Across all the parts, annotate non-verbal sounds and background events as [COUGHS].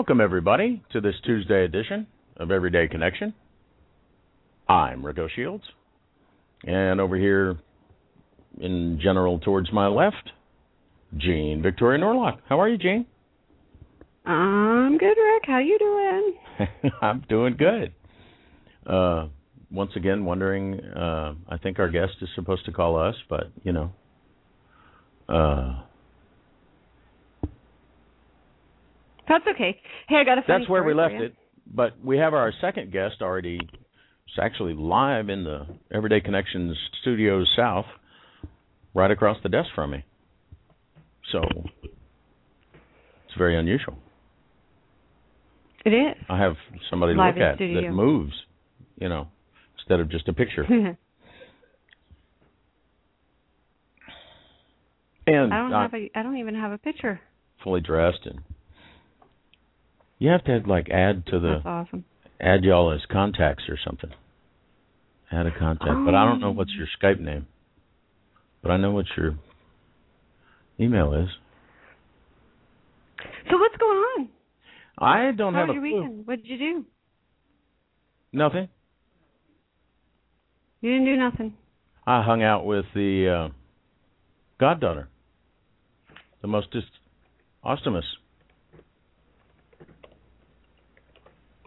Welcome, everybody, to this Tuesday edition of Everyday Connection. I'm Rico Shields, and over here in general towards my left, Jean Victoria Norlock. How are you, Jean? I'm good, Rick. How you doing? [LAUGHS] I'm doing good. Uh, once again, wondering. Uh, I think our guest is supposed to call us, but you know. Uh, That's okay. Hey, I got a that's where we left it. But we have our second guest already. It's actually live in the Everyday Connections Studios South, right across the desk from me. So it's very unusual. It is. I have somebody to look at studio. that moves, you know, instead of just a picture. [LAUGHS] and I don't uh, have a. I don't even have a picture. fully dressed and you have to like add to the That's awesome. add y'all as contacts or something. Add a contact, but I don't know what's your Skype name. But I know what your email is. So what's going on? I don't How have was a your clue. weekend? What did you do? Nothing. You didn't do nothing. I hung out with the uh, goddaughter, the most Ostimus,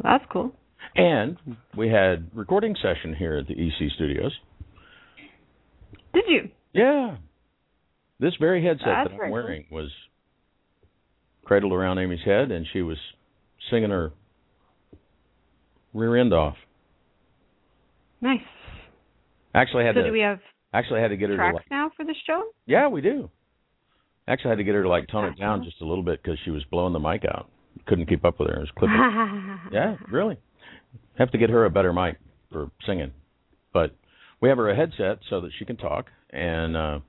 That's cool. and we had recording session here at the EC Studios. Did you? Yeah. This very headset That's that I'm very cool. wearing was cradled around Amy's head, and she was singing her rear end off. Nice. Actually, I had So to. do we have actually, I had to get her to. tracks Like, now for the show? yeah, we do. Actually, I had to get her to like tone it down just a little bit because she was blowing the mic out. Couldn't keep up with her. It was [LAUGHS] clipping. yeah, really. Have to get her a better mic for singing, but we have her a headset so that she can talk. And uh,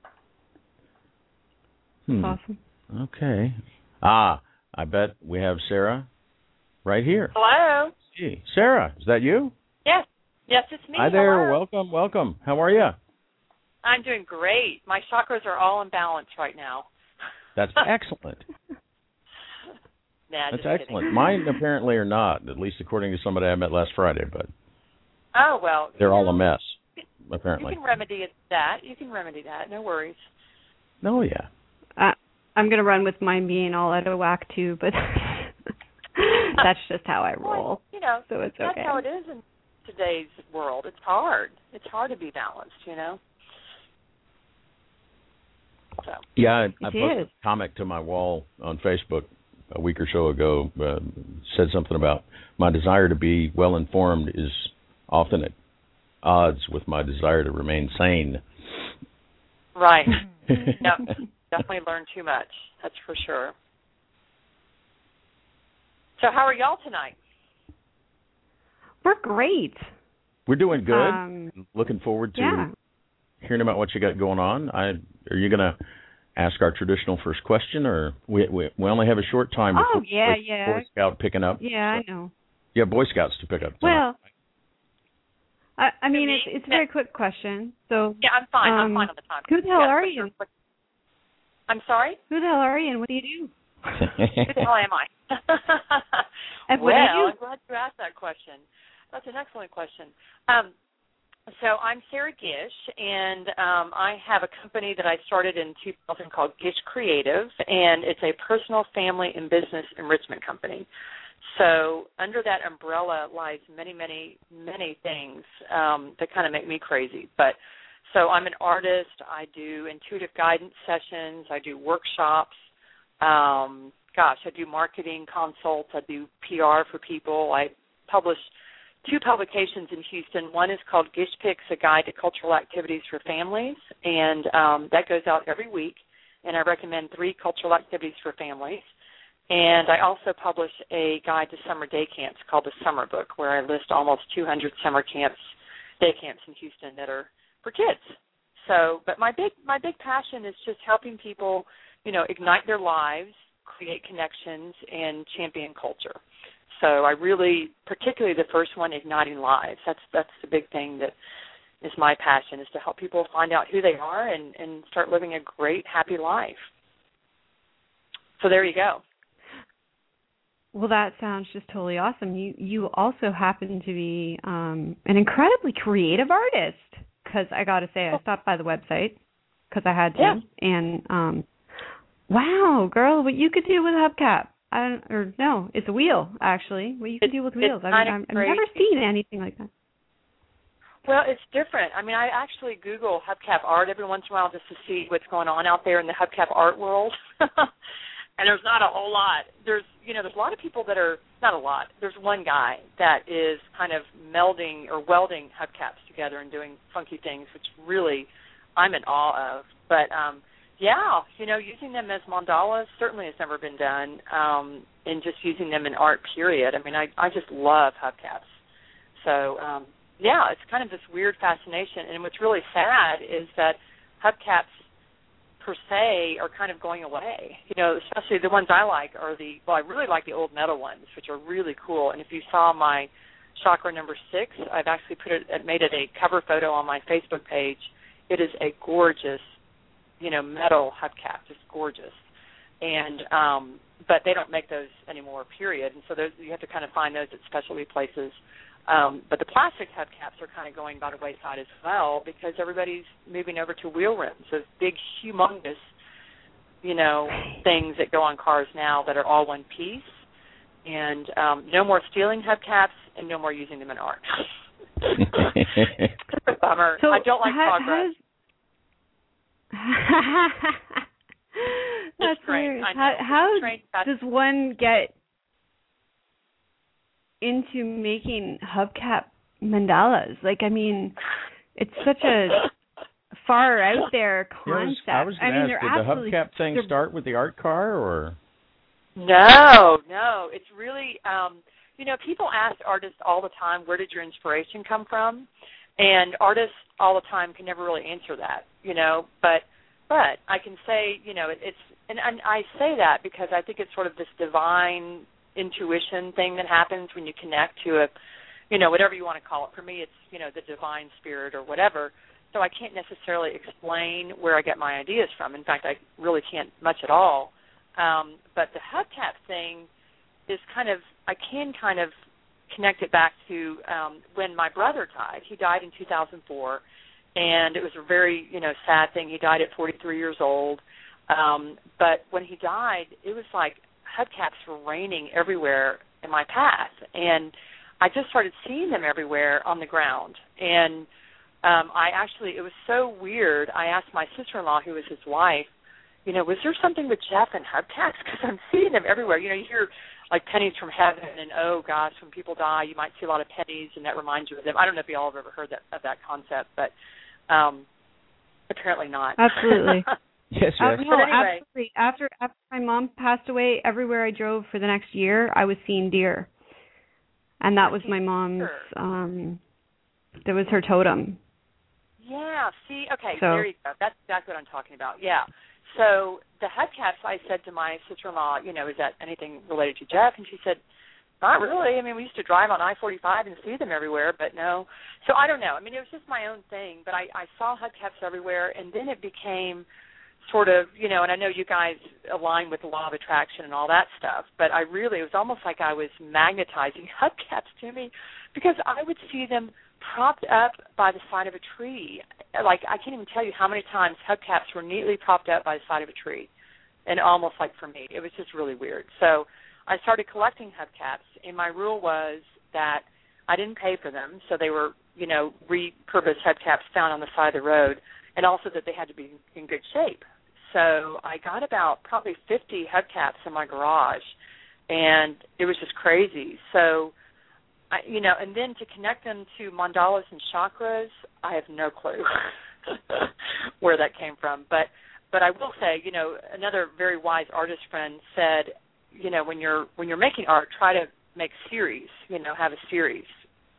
hmm. Awesome. Okay. Ah, I bet we have Sarah right here. Hello. Gee, Sarah, is that you? Yes. Yes, it's me. Hi there. Hello. Welcome, welcome. How are you? I'm doing great. My chakras are all in balance right now. That's [LAUGHS] excellent. Nah, That's just kidding. excellent. Mine apparently are not, at least according to somebody I met last Friday, but Oh well. they're all know, a mess, Apparently, You can remedy it, that. You can remedy that. No worries. Oh, yeah. Uh, I'm gonna run with mine being all out of whack too, but [LAUGHS] that's just how I roll. Well, you know, So it's that's okay. how it is in today's world. It's hard. It's hard to be balanced. You know. So. Yeah, I, I It posted a comic to my wall on Facebook a week or so ago. Uh, said something about my desire to be well informed is often at odds with my desire to remain sane. Right. [LAUGHS] Yep. Definitely learn too much. That's for sure. So how are y'all tonight? We're great. We're doing good. Um, Looking forward to yeah. hearing about what you got going on. I are you gonna ask our traditional first question, or we we, we only have a short time? Oh, before yeah, Boy, yeah. Boy Scout picking up. Yeah, I know. Yeah, Boy Scouts to pick up. tonight. Well, I, I mean, it's it's a very quick question. So, Yeah, I'm fine. I'm Um, fine on the time. who the hell Yes, are you? you're- I'm sorry. who the hell are you, and what do you do? Who the hell am I? [LAUGHS] And what do well, you do? I'm glad you asked that question. That's an excellent question. Um, So I'm Sarah Gish, and um, I have a company that I started in 2000 called Gish Creative, and it's a personal, family, and business enrichment company. So under that umbrella lies many, many, many things um, that kind of make me crazy. But so I'm an artist. I do intuitive guidance sessions. I do workshops. Um, gosh, I do marketing consults. I do PR for people. I publish two publications in Houston. One is called Gish Picks, a guide to cultural activities for families, and um, that goes out every week. And I recommend three cultural activities for families. And I also publish a guide to summer day camps called the Summer Book, where I list almost 200 summer camps, day camps in Houston that are for kids. So, but my big my big passion is just helping people, you know, ignite their lives, create connections, and champion culture. So I really, particularly the first one, igniting lives. That's that's the big thing that is my passion is to help people find out who they are and and start living a great, happy life. So there you go. Well, that sounds just totally awesome. You you also happen to be um, an incredibly creative artist. Because I got to say, I stopped by the website because I had to, yeah. and um, wow, girl, what you could do with hubcap. I don't, or no, it's a wheel actually. What you can it, do with wheels. I've, I've, I've never seen anything like that. Well, it's different. I mean, I actually Google hubcap art every once in a while just to see what's going on out there in the hubcap art world. [LAUGHS] and there's not a whole lot. There's you know, there's a lot of people that are not a lot. There's one guy that is kind of melding or welding hubcaps together and doing funky things, which really I'm in awe of. But um yeah, you know, using them as mandalas certainly has never been done. Um and just using them in art period. I mean I I just love hubcaps. So um yeah, it's kind of this weird fascination and what's really sad is that hubcaps per se are kind of going away. You know, especially the ones I like are the well, I really like the old metal ones, which are really cool. And if you saw my chakra number six, I've actually put it made it a cover photo on my Facebook page. It is a gorgeous, you know, metal hubcap, just gorgeous. And um but they don't make those anymore, period. And so those you have to kind of find those at specialty places. Um, but the plastic hubcaps are kind of going by the wayside as well because everybody's moving over to wheel rims, those big, humongous, you know, things that go on cars now that are all one piece. And um, no more stealing hubcaps and no more using them in art. [LAUGHS] [LAUGHS] a bummer. So I don't like how, progress. How [LAUGHS] That's strange. hilarious. How, how strange. Does one get into making hubcap mandalas? Like, I mean, it's such a far out there Yeah, I was, concept. I was I going mean, to they're ask, did the hubcap thing start with the art car, or No, no. It's really um you know, people ask artists all the time, where did your inspiration come from? And artists all the time can never really answer that, you know, but but I can say, you know, it, it's and, and I say that because I think it's sort of this divine intuition thing that happens when you connect to a you know, whatever you want to call it. For me it's, you know, the divine spirit or whatever. So I can't necessarily explain where I get my ideas from. In fact, I really can't much at all. Um, but the hubcap thing is kind of I can kind of connect it back to um, when my brother died. He died in 2004, and it was a very you know sad thing. He died at 43 years old. Um, but when he died, it was like hubcaps were raining everywhere in my path, and I just started seeing them everywhere on the ground. And um, I actually, it was so weird. I asked my sister-in-law, who was his wife, you know, was there something with Jeff and hubcaps? [LAUGHS] Because I'm seeing them everywhere. You know, you hear like pennies from heaven, and oh gosh, when people die, you might see a lot of pennies, and that reminds you of them. I don't know if you all have ever heard that of that concept, but um apparently not. Absolutely. [LAUGHS] yes, Uh, no, anyway. absolutely. After after my mom passed away, everywhere I drove for the next year, I was seeing deer, and that was my mom's. Um That was her totem. Yeah. See, okay, So- there you go. That's exactly what I'm talking about. Yeah. So the hubcaps, I said to my sister-in-law, you know, is that anything related to Jeff? And she said, not really. I mean, we used to drive on I-45 and see them everywhere, but no. So I don't know. I mean, it was just my own thing, but I, I saw hubcaps everywhere, and then it became sort of, you know, and I know you guys align with the law of attraction and all that stuff, but I really, it was almost like I was magnetizing [LAUGHS] hubcaps to me because I would see them propped up by the side of a tree. Like I can't even tell you how many times hubcaps were neatly propped up by the side of a tree, and almost like for me, it was just really weird. So I started collecting hubcaps, and my rule was that I didn't pay for them, so they were you know repurposed hubcaps found on the side of the road, and also that they had to be in good shape. So I got about probably 50 hubcaps in my garage, and it was just crazy. So I, you know, and then to connect them to mandalas and chakras, I have no clue [LAUGHS] where that came from. But but I will say, you know, another very wise artist friend said, you know, when you're when you're making art, try to make series. You know, have a series,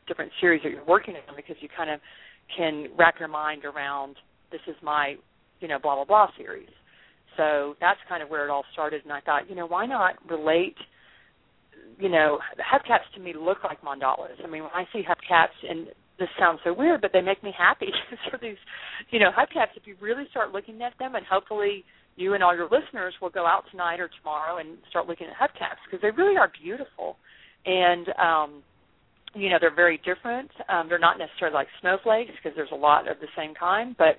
different series that you're working on because you kind of can wrap your mind around this is my, you know, blah blah blah series. So that's kind of where it all started, and I thought, you know, why not relate you know, hubcaps to me look like mandalas. I mean, when I see hubcaps, and this sounds so weird, but they make me happy. [LAUGHS] so these, you know, hubcaps. If you really start looking at them, and hopefully you and all your listeners will go out tonight or tomorrow and start looking at hubcaps because they really are beautiful, and um, you know, they're very different. Um, they're not necessarily like snowflakes because there's a lot of the same kind, but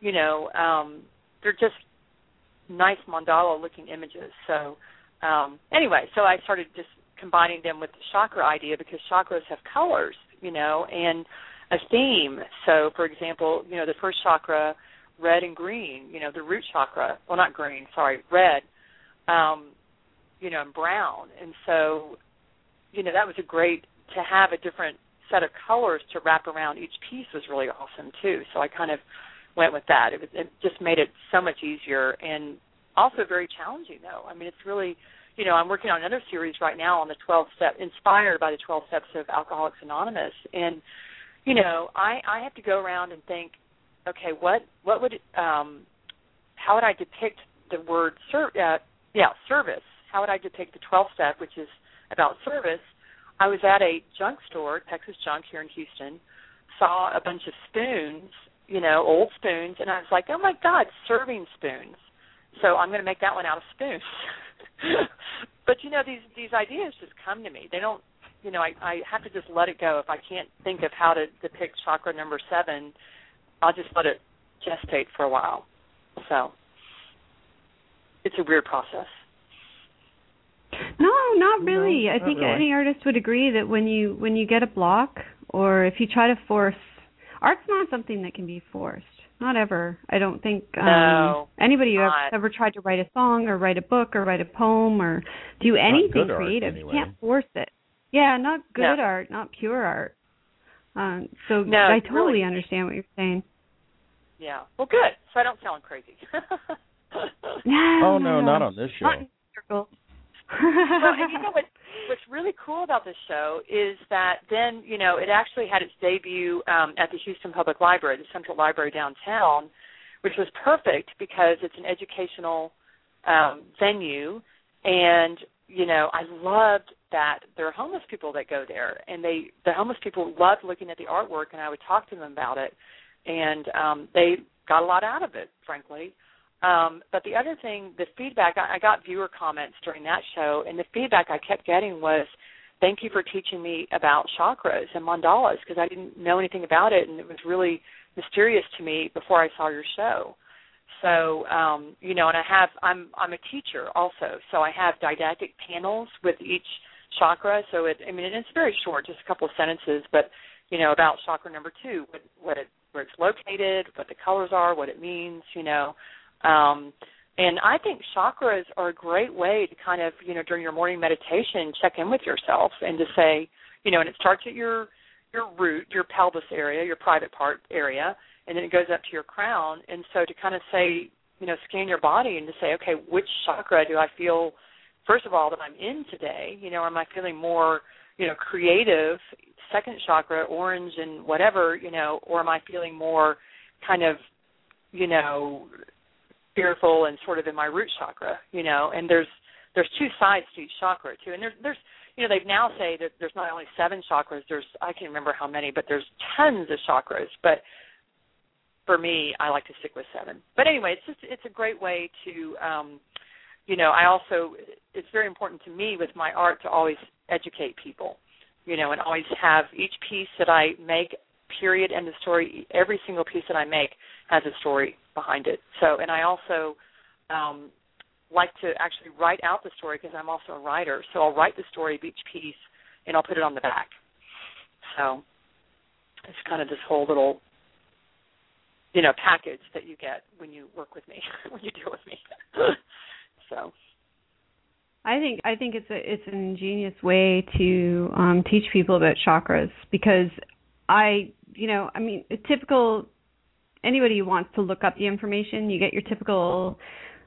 you know, um, they're just nice mandala-looking images. So um, anyway, so I started just combining them with the chakra idea because chakras have colors, you know, and a theme. So, for example, you know, the first chakra, red and green, you know, the root chakra, well, not green, sorry, red, um, you know, and brown. And so, you know, that was a great to have a different set of colors to wrap around each piece was really awesome too. So I kind of went with that. It, was, it just made it so much easier and also very challenging though. I mean, it's really you know, I'm working on another series right now on the 12 step, inspired by the 12 steps of Alcoholics Anonymous, and you know, I I have to go around and think, okay, what what would um, how would I depict the word ser- uh, yeah service? How would I depict the 12 step, which is about service? I was at a junk store, Texas Junk here in Houston, saw a bunch of spoons, you know, old spoons, and I was like, oh my God, serving spoons. So I'm going to make that one out of spoons. [LAUGHS] but you know these these ideas just come to me. They don't you know, I, I have to just let it go. If I can't think of how to depict chakra number seven, I'll just let it gestate for a while. So it's a weird process. No, not really. No, I think really. any artist would agree that when you when you get a block or if you try to force art's not something that can be forced. Not ever. I don't think um No, anybody who not. ever, ever tried to write a song or write a book or write a poem or do anything creative. anyway. You can't force it. Yeah, not good No. art, not pure art. Um so No, I totally really- understand what you're saying. Yeah. Well, good. So I don't sound crazy. [LAUGHS] No, Oh no, not on this show. Not in circles. well, and you know what, what's really cool about this show is that then you know it actually had its debut um, at the Houston Public Library, the Central Library downtown, which was perfect because it's an educational um, venue, and you know I loved that there are homeless people that go there, and they the homeless people loved looking at the artwork, and I would talk to them about it, and um, they got a lot out of it, frankly. Um, but the other thing, the feedback, I, I got viewer comments during that show, and the feedback I kept getting was, "Thank you for teaching me about chakras and mandalas because I didn't know anything about it, and it was really mysterious to me before I saw your show." So, um, you know, and I have, I'm, I'm a teacher also, so I have didactic panels with each chakra. So it, I mean, it's very short, just a couple of sentences, but you know, about chakra number two, what, what it, where it's located, what the colors are, what it means, you know. Um, and I think chakras are a great way to kind of, you know, during your morning meditation, check in with yourself and to say, you know, and it starts at your your root, your pelvis area, your private part area, and then it goes up to your crown. And so to kind of say, you know, scan your body and to say, okay, which chakra do I feel, first of all, that I'm in today? You know, am I feeling more, you know, creative, second chakra, orange and whatever, you know, or am I feeling more kind of, you know, fearful and sort of in my root chakra, you know, and there's there's two sides to each chakra too. And there's there's you know, they've now say that there's not only seven chakras, there's I can't remember how many, but there's tons of chakras. But for me, I like to stick with seven. But anyway, it's just it's a great way to um you know, I also it's very important to me with my art to always educate people, you know, and always have each piece that I make period and the story. Every single piece that I make has a story behind it. So, and I also um, like to actually write out the story because I'm also a writer. So I'll write the story of each piece and I'll put it on the back. So it's kind of this whole little you know package that you get when you work with me [LAUGHS] when you deal with me [LAUGHS] so I think I think it's a it's an ingenious way to um teach people about chakras because I you know I mean a typical anybody who wants to look up the information you get your typical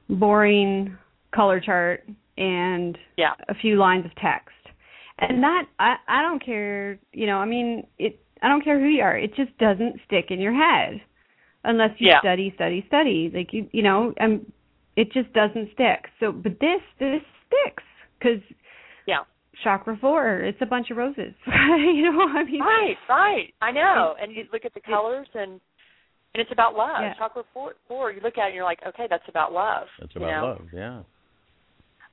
boring color chart and yeah. a few lines of text. And that I I don't care you know I mean it I don't care who you are. It just doesn't stick in your head unless you yeah. study study study. Like you you know and it just doesn't stick. So but this this sticks because yeah. chakra four it's a bunch of roses [LAUGHS] you know i mean. Right right. I know. And you look at the colors and and it's about love yeah. chakra four four you look at it and you're like okay that's about love that's about you know? love yeah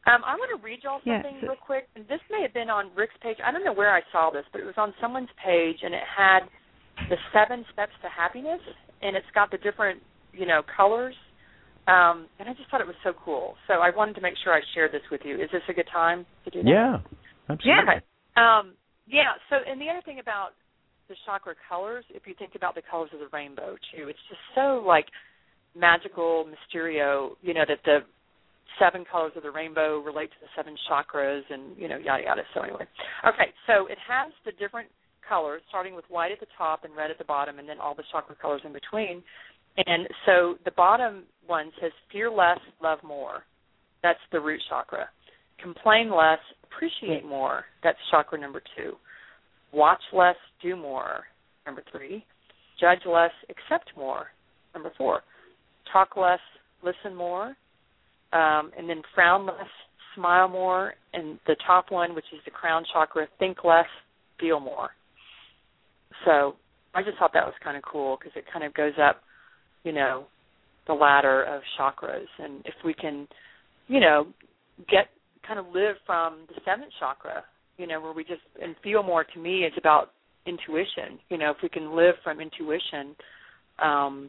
um, I want to read y'all something so- real quick. And this may have been on Rick's page. I don't know where I saw this, but it was on someone's page, and it had the seven steps to happiness, and it's got the different, you know, colors. Um, and I just thought it was so cool. So I wanted to make sure I shared this with you. Is this a good time to do that? yeah absolutely Okay. Um, yeah. So, and the other thing about the chakra colors, if you think about the colors of the rainbow too, it's just so like magical, mysterio. You know that the seven colors of the rainbow relate to the seven chakras, and you know yada yada. So anyway, okay. So it has the different colors, starting with white at the top and red at the bottom, and then all the chakra colors in between. And so the bottom one says, "Fear less, love more." That's the root chakra. Complain less, appreciate more. That's chakra number two. Watch less, do more. Number three. Judge less, accept more. Number four. Talk less, listen more. Um, and then frown less, smile more. And the top one, which is the crown chakra, think less, feel more. So I just thought that was kind of cool because it kind of goes up, you know, the ladder of chakras. And if we can, you know, get kind of live from the seventh chakra, you know, where we just and feel more to me it's about intuition. You know, if we can live from intuition, um,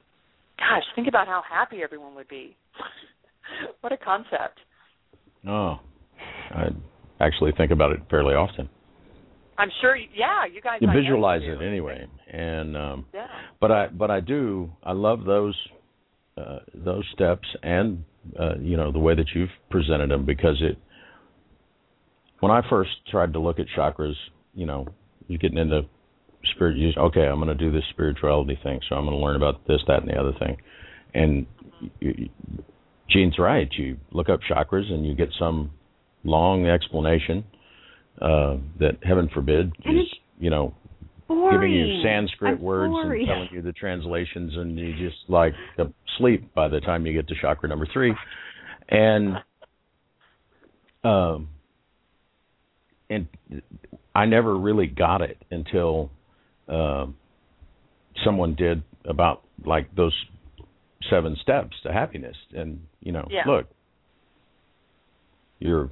gosh, think about how happy everyone would be. [LAUGHS] what a concept. oh i actually think about it fairly often I'm sure yeah, you guys you visualize it anyway and um Yeah. but i but i do i love those uh those steps and uh you know the way that you've presented them because it when i first tried to look at chakras you know you're getting into spirit okay i'm going to do this spirituality thing so i'm going to learn about this that and the other thing and you- Jean's right. You look up chakras and you get some long explanation uh, that, heaven forbid, is you know boring. giving you Sanskrit I'm words boring. and telling you the translations, and you just like sleep by the time you get to chakra number three, and um, and I never really got it until um, someone did about like those seven steps to happiness, and you know, Yeah. look, your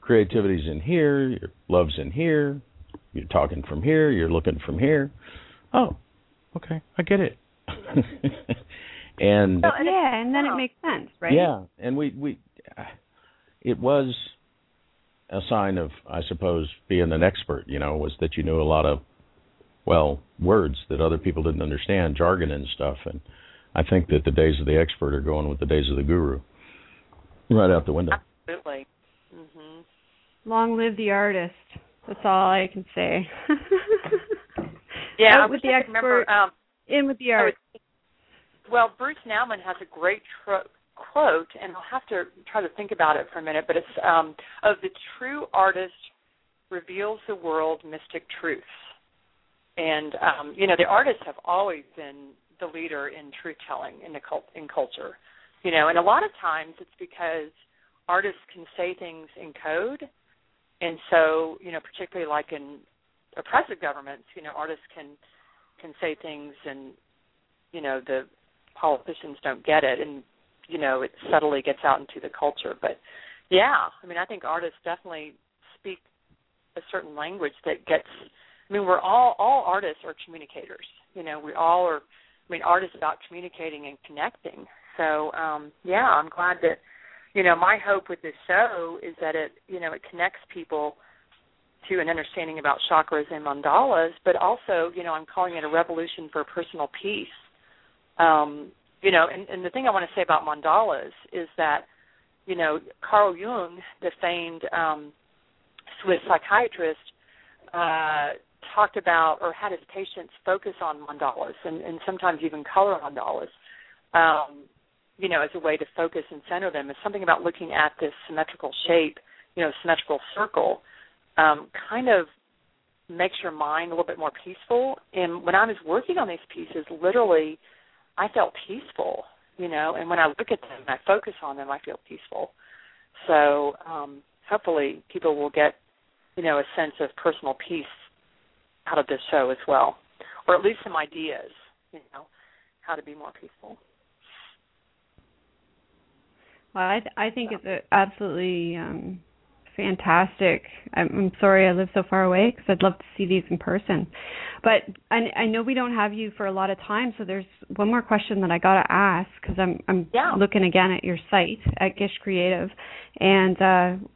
creativity's in here, your love's in here, you're talking from here, you're looking from here. Oh, okay, I get it. [LAUGHS] and Well, yeah, and then it makes sense, right? yeah, and we we it was a sign of I suppose being an expert, you know, was that you knew a lot of well, words that other people didn't understand, jargon and stuff and I think that the days of the expert are going with the days of the guru. Right out the window. Absolutely. Mhm. Long live the artist. That's all I can say. Yeah, Out I with the I could remember expert. um In with the I art. would- Well, Bruce Nauman has a great tro- quote, and I'll have to try to think about it for a minute. But it's um, of the true artist reveals the world mystic truths, and um, you know the artists have always been the leader in truth telling in the cult- in culture, you know, and a lot of times it's because artists can say things in code, and so you know particularly like in oppressive governments, you know, artists can can say things and you know the politicians don't get it and you know it subtly gets out into the culture but yeah i mean i think artists definitely speak a certain language that gets i mean we're all all artists are communicators You know, we all are. I mean, art is about communicating and connecting. So um, yeah, I'm glad that you know my hope with this show is that it you know it connects people to an understanding about chakras and mandalas, but also you know I'm calling it a revolution for personal peace. Um, you know, and, and the thing I want to say about mandalas is that you know Carl Jung, the famed um, Swiss psychiatrist, uh, talked about or had his patients focus on mandalas and, and sometimes even color mandalas. Um, you know, as a way to focus and center them. It's something about looking at this symmetrical shape, you know, symmetrical circle, um, kind of makes your mind a little bit more peaceful. And when I was working on these pieces, literally, I felt peaceful, you know. And when I look at them and I focus on them, I feel peaceful. So um, hopefully, people will get, you know, a sense of personal peace out of this show as well, or at least some ideas, you know, how to be more peaceful. Well, I th- I think it's a absolutely um, fantastic. I'm, I'm sorry I live so far away because I'd love to see these in person. But I, I know we don't have you for a lot of time, so there's one more question that I got to ask because I'm I'm yeah. looking again at your site at Gish Creative, and uh,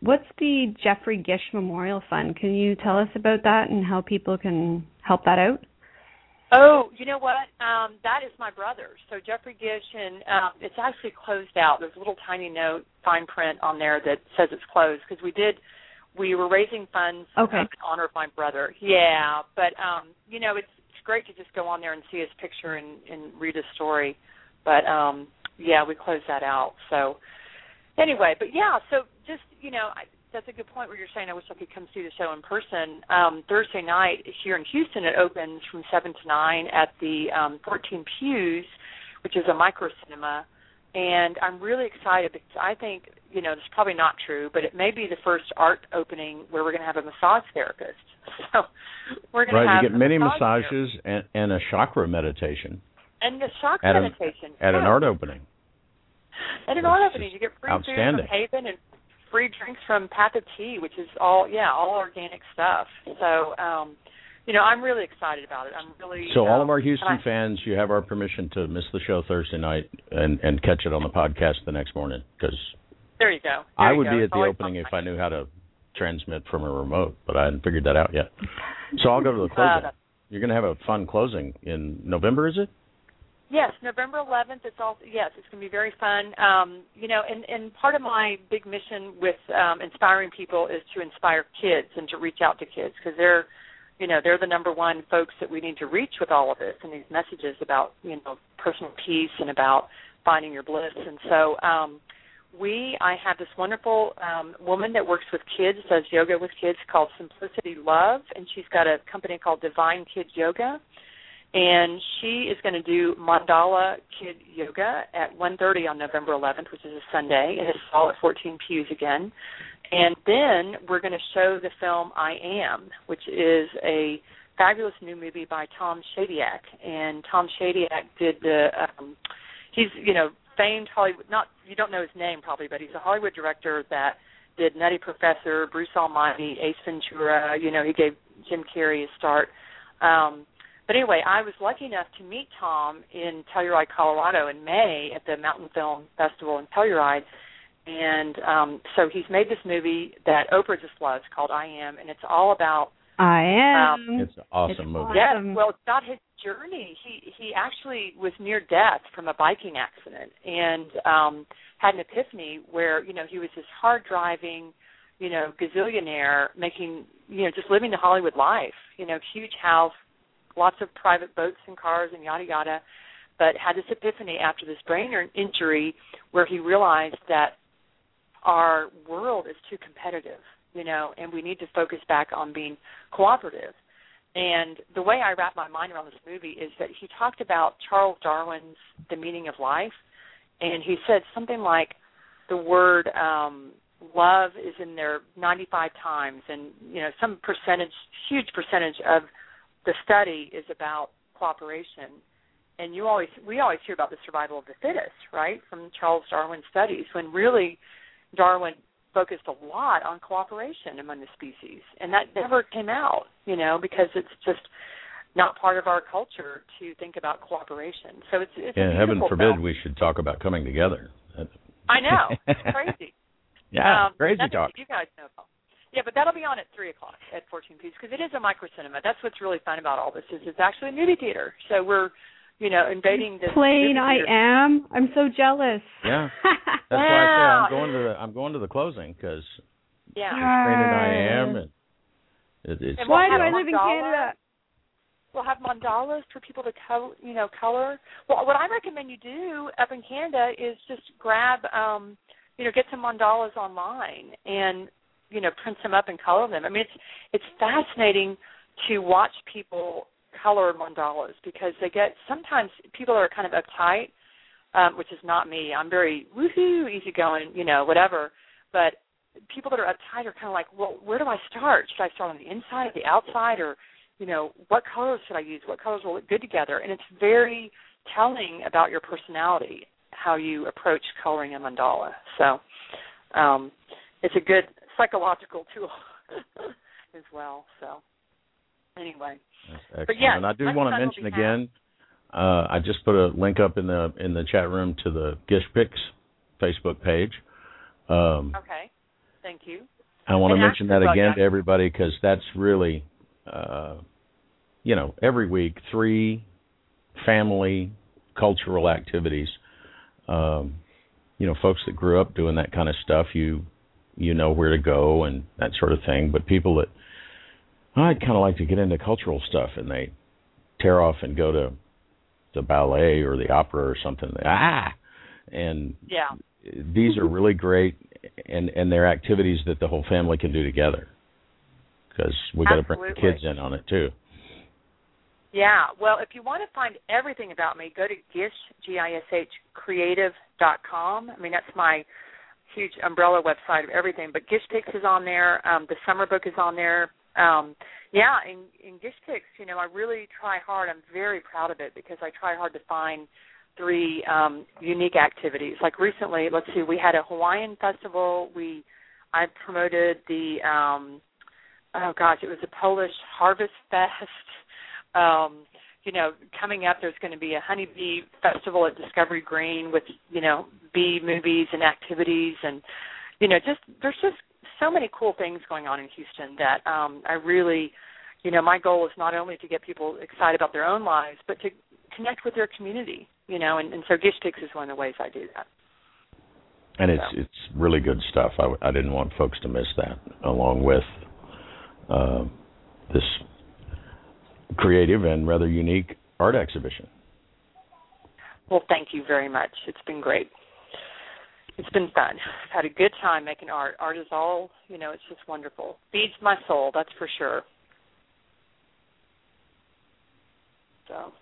what's the Jeffrey Gish Memorial Fund? Can you tell us about that and how people can help that out? Oh, you know what? Um, that is my brother. So Jeffrey Gish, and um, it's actually closed out. There's a little tiny note, fine print on there that says it's closed because we did. We were raising funds okay. in honor of my brother. Yeah, but um, you know, it's it's great to just go on there and see his picture and, and read his story. But um, yeah, we closed that out. So anyway, but yeah, so just you know, I, that's a good point where you're saying I wish I could come see the show in person. Um, Thursday night here in Houston, it opens from seven to nine at the um, 14 Pews, which is a micro cinema, and I'm really excited because I think you know this is probably not true, but it may be the first art opening where we're going to have a massage therapist. [LAUGHS] So we're going right, to have you get many massage massages and, and a chakra meditation and the chakra at, meditation a, at yeah. an art opening. At an That's art opening, you get free food from Haven and free drinks from Path of Tea, which is all yeah, all organic stuff. So, um, you know, I'm really excited about it. I'm really So all um, of our Houston I- fans, you have our permission to miss the show Thursday night and and catch it on the podcast the next morning because There you go. There I would go. be It's at the opening if. I knew how to transmit from a remote, but I hadn't figured that out yet. So I'll go to the [LAUGHS] Uh, closing. that's- You're going to have a fun closing in November, is it? Yes, November 11th. It's all yes. It's going to be very fun. Um, you know, and and part of my big mission with um, inspiring people is to inspire kids and to reach out to kids because they're, you know, they're the number one folks that we need to reach with all of this and these messages about you know personal peace and about finding your bliss. And so um, we, I have this wonderful um, woman that works with kids, does yoga with kids called Simplicity Love, and she's got a company called Divine Kid Yoga and she is going to do mandala kid yoga at 1.30 on november 11th which is a sunday and it's all at 14 pews again. And then we're going to show the film i am which is a fabulous new movie by tom shadyac and tom shadyac did the um he's you know famed hollywood not you don't know his name probably but he's a hollywood director that did nutty professor bruce almighty ace ventura you know he gave jim carrey a start. Um but anyway, I was lucky enough to meet Tom in Telluride, Colorado in May at the Mountain Film Festival in Telluride. And um so he's made this movie that Oprah just loves called I Am and it's all about I am. It's an awesome It's movie. Yes, Awesome. well, it's about his journey. He he actually was near death from a biking accident and um had an epiphany where you know he was this hard driving, you know, gazillionaire making you know just living the Hollywood life. You know, huge house, lots of private boats and cars and yada yada. But had this epiphany after this brain injury where he realized that our world is too competitive, you know, and we need to focus back on being cooperative. And the way I wrap my mind around this movie is that he talked about Charles Darwin's The Meaning of Life, and he said something like the word um, love is in there 95 times, and you know some percentage, huge percentage of the study is about cooperation. And you always, we always hear about the survival of the fittest, right, from Charles Darwin's studies, when really Darwin focused a lot on cooperation among the species, and that never came out, you know, because it's just not part of our culture to think about cooperation. So it's, it's yeah. Heaven forbid film. we should talk about coming together. I know it's [LAUGHS] crazy. yeah, um, crazy talk. You guys know about. Yeah, but that'll be on at three o'clock at 14 Pews because it is a micro cinema. That's what's really fun about all this is it's actually a movie theater. So we're, you know, invading this. Plain movie I am. I'm so jealous. Yeah, [LAUGHS] that's why I say I'm going to the I'm going to the closing because Yeah. training I am and it, it's And Why we'll do I live in. Canada? We'll have mandalas for people to co- you know color. Well, what I recommend you do up in Canada is just grab, um, you know, get some mandalas online and you know print them up and color them. I mean, it's it's fascinating to watch people color mandalas because they get sometimes people are kind of uptight, um, which is not me. I'm very woohoo, easygoing, you know, whatever. But people that are uptight are kind of like, well, where do I start? Should I start on the inside or the outside, or you know, what colors should I use? What colors will look good together? And it's very telling about your personality how you approach coloring a mandala. So um, it's a good psychological tool [LAUGHS] as well. So anyway, But yeah, and I do want to mention again. Uh, I just put a link up in the in the chat room to the Gish Picks Facebook page. Um, okay, thank you. I want to mention that again like, to everybody because that's really, uh, you know, every week three family cultural activities. Um, you know, folks that grew up doing that kind of stuff, you you know where to go and that sort of thing. But people that I'd kind of like to get into cultural stuff and they tear off and go to the ballet or the opera or something. Ah, and Yeah, these are really great and and they're activities that the whole family can do together because we got to bring the kids in on it too Yeah, well, if you want to find everything about me, go to Gish, G-I-S-H, creative dot com. I mean, that's my huge umbrella website of everything. But Gish is on there. Um, the summer book is on there. Um, yeah, in, in Gish you know, I really try hard. I'm very proud of it because I try hard to find three um, unique activities. Like recently, let's see, we had a Hawaiian festival. We I promoted the um, oh gosh, it was a Polish Harvest Fest um, you know, coming up there's going to be a honeybee festival at Discovery Green with, you know, bee movies and activities and you know, just there's just so many cool things going on in Houston that um I really you know, my goal is not only to get people excited about their own lives, but to connect with their community, you know, and, and so Gish is one of the ways I do that. and it's So. it's really good stuff I, I didn't want folks to miss that along with uh, this creative and rather unique art exhibition Well, thank you very much. It's been great. It's been fun. I've had a good time making art. Art is all, you know, it's just wonderful. Feeds my soul, that's for sure. So,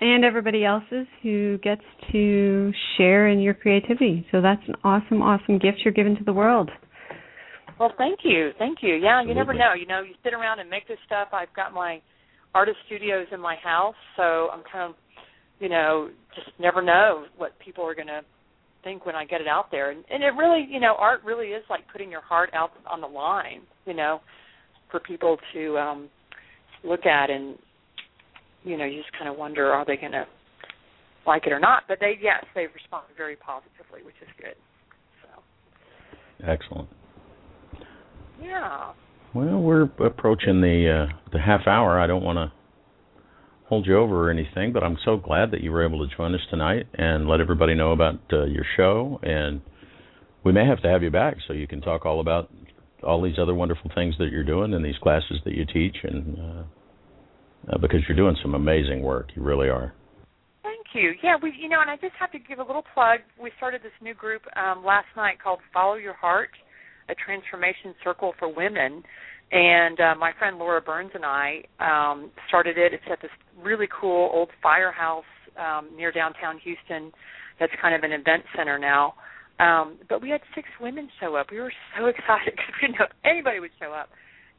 and everybody else's who gets to share in your creativity. So that's an awesome, awesome gift you're giving to the world. well, thank you, thank you. Yeah, you never know. You know, you sit around and make this stuff. I've got my artist studios in my house, so I'm kind of, you know, just never know what people are going to think when I get it out there. And, and it really, you know, art really is like putting your heart out on the line, you know, for people to um look at and you know, you just kind of wonder are they going to like it or not. But they yes, they respond very positively, which is good. So, excellent yeah. Well we're approaching the uh, the half hour. I don't want to hold you over or anything but I'm so glad that you were able to join us tonight and let everybody know about uh, your show. And we may have to have you back so you can talk all about all these other wonderful things that you're doing and these classes that you teach. And uh, uh, because you're doing some amazing work. You really are. Thank you. Yeah, we you know, and I just have to give a little plug. We started this new group um last night called Follow Your Heart, a transformation circle for women. And uh, my friend Laura Burns and I um started it. It's at this really cool old firehouse um near downtown Houston that's kind of an event center now. Um but we had six women show up. We were so [LAUGHS] excited because we didn't know anybody would show up.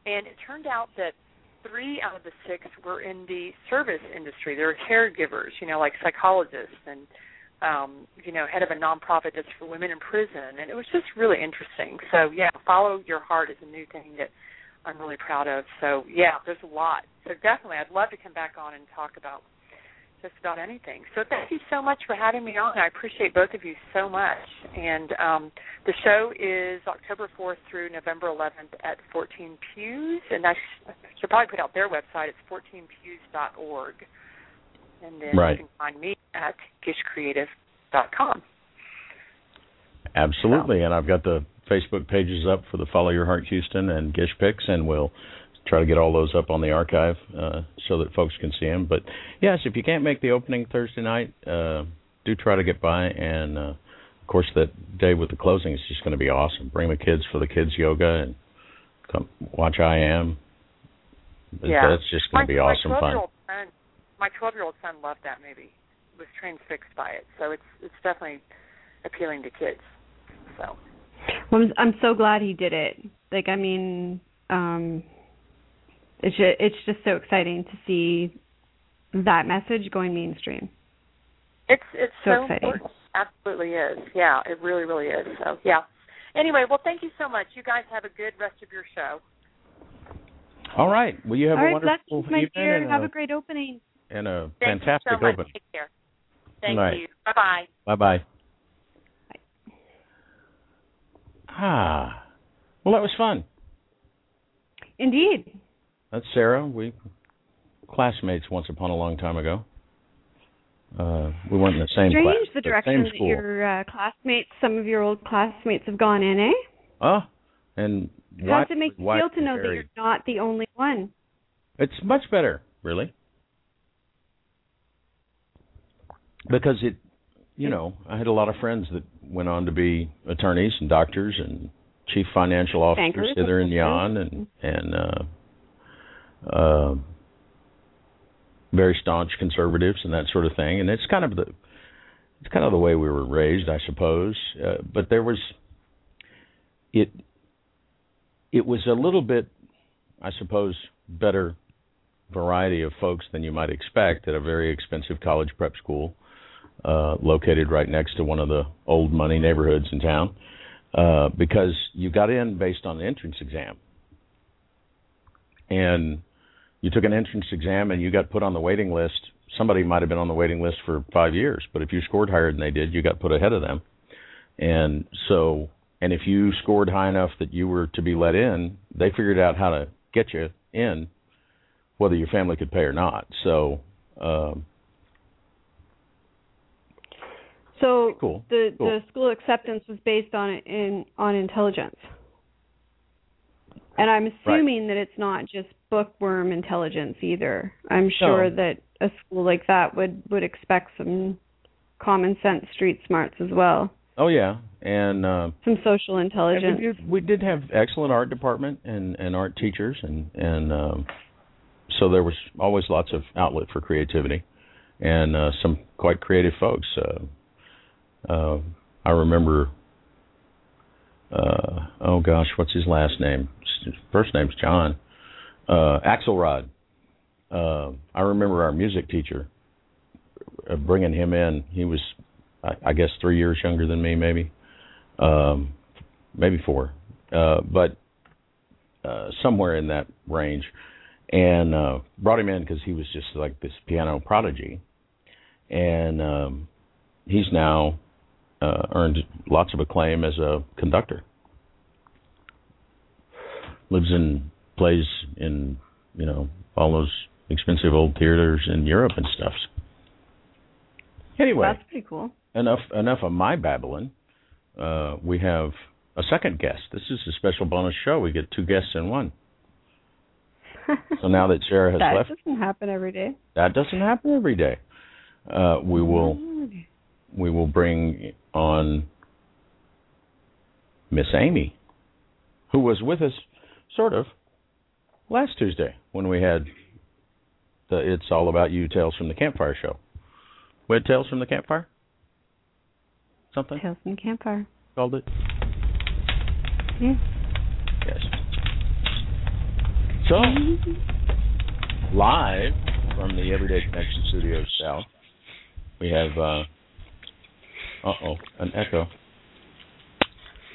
And it turned out that three out of the six were in the service industry. They were caregivers, you know, like psychologists and um, you know, head of a nonprofit that's for women in prison and it was just really interesting. So yeah, follow your heart is a new thing that I'm really proud of. So yeah, there's a lot. So definitely, I'd love to come back on and talk about just about anything. So thank you so much for having me on. I appreciate both of you so much. And um, the show is October 4th through November 11th at 14 Pews, and I should probably put out their website. It's 14pews.org. And then right. you can find me at gishcreative.com. Absolutely, so. and I've got the Facebook pages up for the Follow Your Heart Houston and Gish Picks, and we'll try to get all those up on the archive uh, so that folks can see them. But yes, if you can't make the opening Thursday night, uh, do try to get by. And uh, of course, that day with the closing is just going to be awesome. Bring the kids for the kids yoga and come watch I Am. Yeah, that's just going to be awesome fun. Son, my 12 year old son loved that movie. Was transfixed by it, so it's it's definitely appealing to kids. So. Well, I'm, I'm so glad he did it. Like, I mean, um, it's just, it's just so exciting to see that message going mainstream. It's it's so, so exciting. Important. Absolutely is. Yeah, it really really is. So yeah. Anyway, well, thank you so much. You guys have a good rest of your show. All right. Well, you have All a right, wonderful blessings, my evening dear. and have a, a great opening. And a Thank fantastic you so much. opening. Take care. Thank right. you. Bye bye. Bye bye. Ah, well, that was fun. Indeed. That's Sarah. We classmates once upon a long time ago. Uh, we weren't in the same Strange class, the direction same that your uh, classmates, some of your old classmates, have gone in, eh? Oh, and How does it make you why- feel to know that you're not the only one? It's much better, really, because it, you know, I had a lot of friends that went on to be attorneys and doctors and chief financial officers Bankers, hither and yon, and and uh, uh, very staunch conservatives and that sort of thing. And it's kind of the it's kind of the way we were raised, I suppose. Uh, but there was it it was a little bit, I suppose, better variety of folks than you might expect at a very expensive college prep school uh, located right next to one of the old money neighborhoods in town. Uh, because you got in based on the entrance exam, and you took an entrance exam and you got put on the waiting list. Somebody might have been on the waiting list for five years, but if you scored higher than they did, you got put ahead of them. And so, and if you scored high enough that you were to be let in, they figured out how to get you in, whether your family could pay or not. So, um, So Cool. the Cool. the school acceptance was based on in on intelligence. And I'm assuming that it's not just bookworm intelligence either. I'm sure No. that a school like that would would expect some common sense street smarts as well. oh yeah, and uh, Some social intelligence. we did, we did have excellent art department and, and art teachers, and and um, so there was always lots of outlet for creativity, and uh, some quite creative folks. Uh, uh, I remember, uh, oh gosh, what's his last name? First name's John. Uh, Axelrod. Uh, I remember our music teacher uh, bringing him in. He was, I, I guess, three years younger than me, maybe um, maybe four, uh, but uh, somewhere in that range, and uh, brought him in because he was just like this piano prodigy, and um, he's now uh, earned lots of acclaim as a conductor. Lives in plays in you know all those expensive old theaters in Europe and stuff. Anyway, That's pretty cool. enough enough of my babbling. Uh, we have a second guest. This is a special bonus show. We get two guests in one. So now that Sarah has [LAUGHS] that left, that doesn't happen every day. that doesn't happen every day. Uh, we will we will bring on Miss Amy, who was with us, sort of, last Tuesday when we had the "It's All About You" Tales from the Campfire show. We had Tales from the Campfire. Something Tales from the Campfire. called it. Yeah. Yes. So, live from the Everyday Connection Studios South, we have, uh oh, an echo.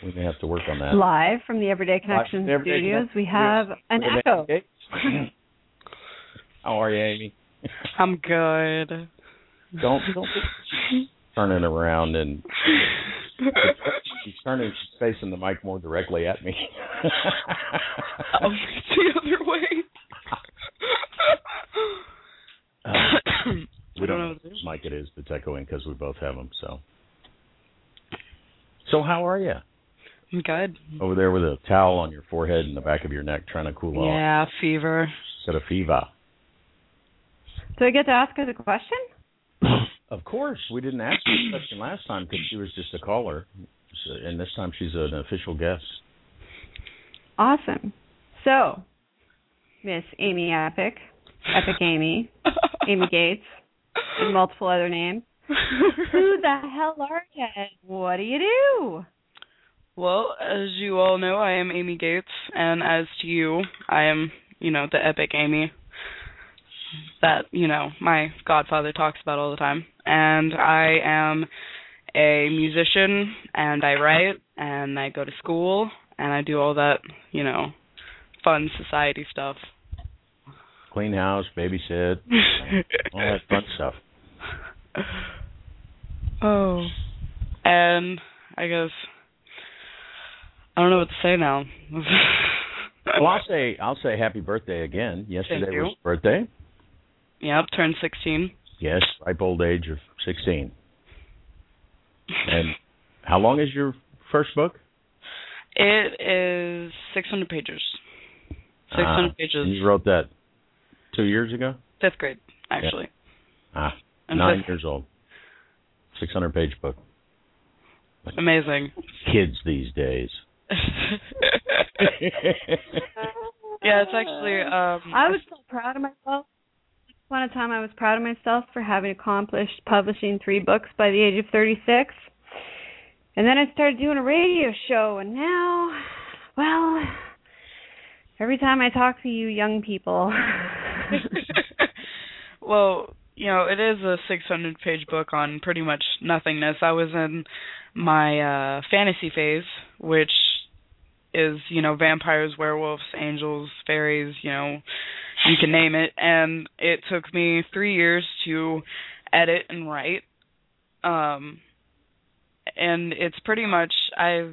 We may have to work on that. Live from the Everyday Connection Everyday studios, Connection we have an Everyday echo. [CLEARS THROAT] How are you, Amy? I'm good. Don't don't be [LAUGHS] turning around and she's turning she's facing the mic more directly at me. I'll face the other way. Uh, [COUGHS] we don't know what to which do. mic it is that's echoing because we both have them. So, so how are you I'm good. over there with a towel on your forehead and the back of your neck, trying to cool off? Yeah, fever. Set a fever. Do I get to ask her the question? Of course, we didn't ask you the question last time because she was just a caller, and this time she's an official guest. Awesome. So, Miss Amy Epic, Epic Amy, [LAUGHS] Amy Gates, and multiple other names. [LAUGHS] Who the hell are you? What do you do? well, as you all know, I am Amy Gates, and as to you, I am, you know, the epic Amy that, you know, my godfather talks about all the time. And I am a musician, and I write, and I go to school, and I do all that, you know, fun society stuff. Clean house, babysit, [LAUGHS] all that fun stuff. [LAUGHS] oh. And I guess I don't know what to say now. [LAUGHS] Well, I'll say I'll say happy birthday again. Yesterday Thank you. was your birthday. yep, turned 16. Yes, ripe old age of sixteen. And how long is your first book? It is 600 pages. 600 Ah, pages. You wrote that two years ago. Fifth grade, actually. Ah, And nine fifth- years old. Six hundred page book. Amazing. Kids these days. [LAUGHS] yeah, it's actually. Um, I was so proud of myself. One time I was proud of myself for having accomplished publishing three books by the age of 36. And then I started doing a radio show, and now, well, every time I talk to you young people, [LAUGHS] well, you know, it is a 600 page book on pretty much nothingness. I was in my uh fantasy phase, which is, you know, vampires, werewolves, angels, fairies, you know, you can name it. And it took me 3 years to edit and write. Um and it's pretty much I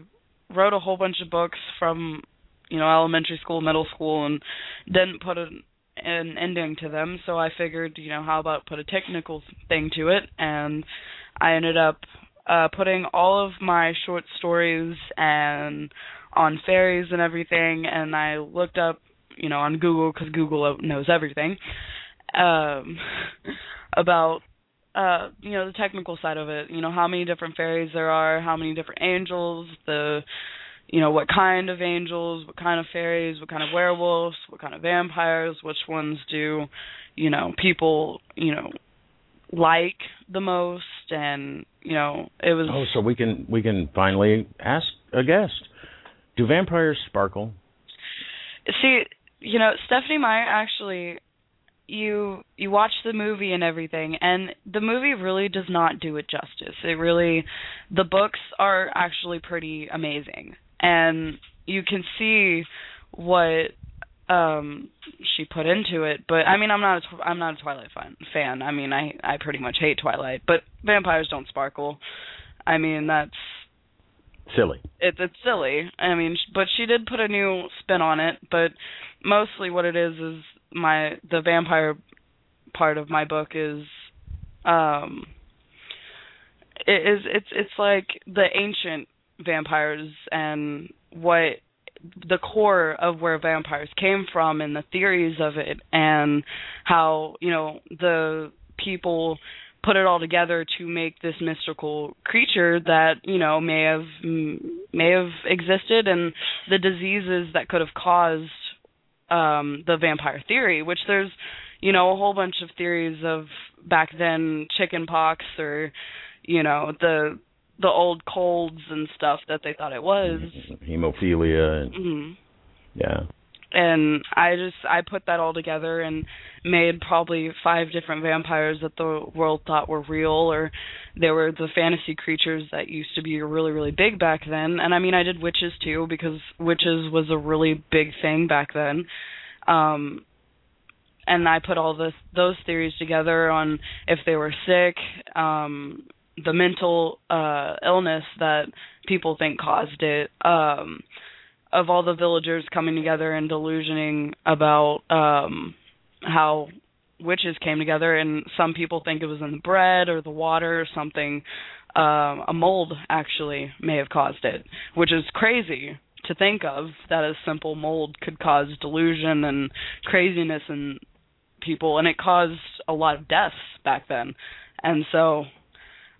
wrote a whole bunch of books from, you know, elementary school, middle school and didn't put an an ending to them, so I figured, you know, how about put a technical thing to it, and I ended up uh putting all of my short stories and on fairies and everything, and I looked up, you know, on Google because Google knows everything, um, [LAUGHS] about uh you know the technical side of it. You know how many different fairies there are how many different angels the you know what kind of angels, what kind of fairies, what kind of werewolves, what kind of vampires, which ones do, you know, people, you know, like the most and, you know, it was oh, so we can we can finally ask a guest. Do vampires sparkle? See, you know, Stephenie Meyer actually you you watch the movie and everything and the movie really does not do it justice. It really the books are actually pretty amazing and you can see what um she put into it but i mean i'm not a tw- i'm not a twilight fan fan i mean i i pretty much hate twilight but vampires don't sparkle i mean that's Silly. it, it's silly. I mean, sh- but she did put a new spin on it. But mostly, what it is is my the vampire part of my book is, um, it is it's it's like the ancient vampires and what the core of where vampires came from and the theories of it and how you know the people put it all together to make this mystical creature that you know may have may have existed and the diseases that could have caused um the vampire theory which there's you know a whole bunch of theories of back then chicken pox or you know the the old colds and stuff that they thought it was. Hemophilia and hmm yeah. and I just I put that all together and made probably five different vampires that the world thought were real or they were the fantasy creatures that used to be really really big back then. And I mean I did witches too because witches was a really big thing back then. Um and I put all this those theories together on if they were sick um the mental uh illness that people think caused it um of all the villagers coming together and delusioning about um how witches came together. And some people think it was in the bread or the water or something. Um a mold actually may have caused it which is crazy to think of that a simple mold could cause delusion and craziness in people. And it caused a lot of deaths back then. And so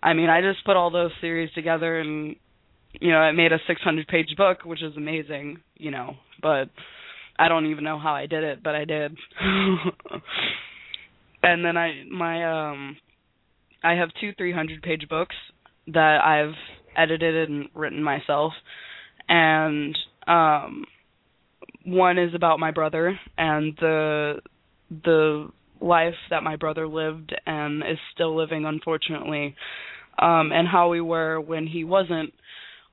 i mean i just put all those theories together and you know, I made a 600 page book, which is amazing, you know, but I don't even know how I did it, but I did. [LAUGHS] and then I my um I have two 300 page books that I've edited and written myself and um one is about my brother and the the life that my brother lived and is still living unfortunately um and how we were when he wasn't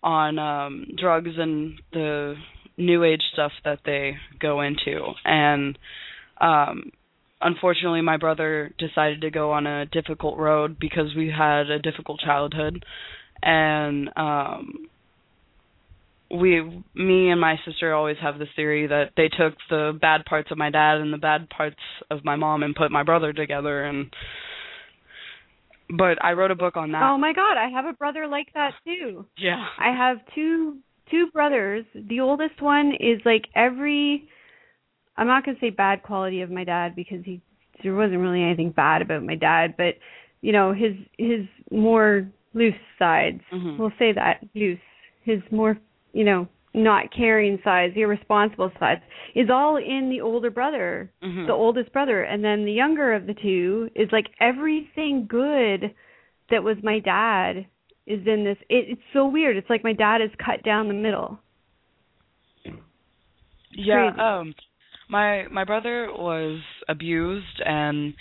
on um drugs and the new age stuff that they go into. And um unfortunately my brother decided to go on a difficult road because we had a difficult childhood. And um we me and my sister always have this theory that they took the bad parts of my dad and the bad parts of my mom and put my brother together and but I wrote a book on that. Oh my god, I have a brother like that too. Yeah. I have two two brothers. The oldest one is like every I'm not going to say bad quality of my dad because he there wasn't really anything bad about my dad, but you know, his his more loose sides. Mhm. We'll say that, loose. His more, you know, not caring sides, irresponsible sides is all in the older brother Mhm. the oldest brother. And then the younger of the two is like everything good that was my dad is in this. It, it's so weird. It's like my dad is cut down the middle. Yeah crazy. um my my brother was abused and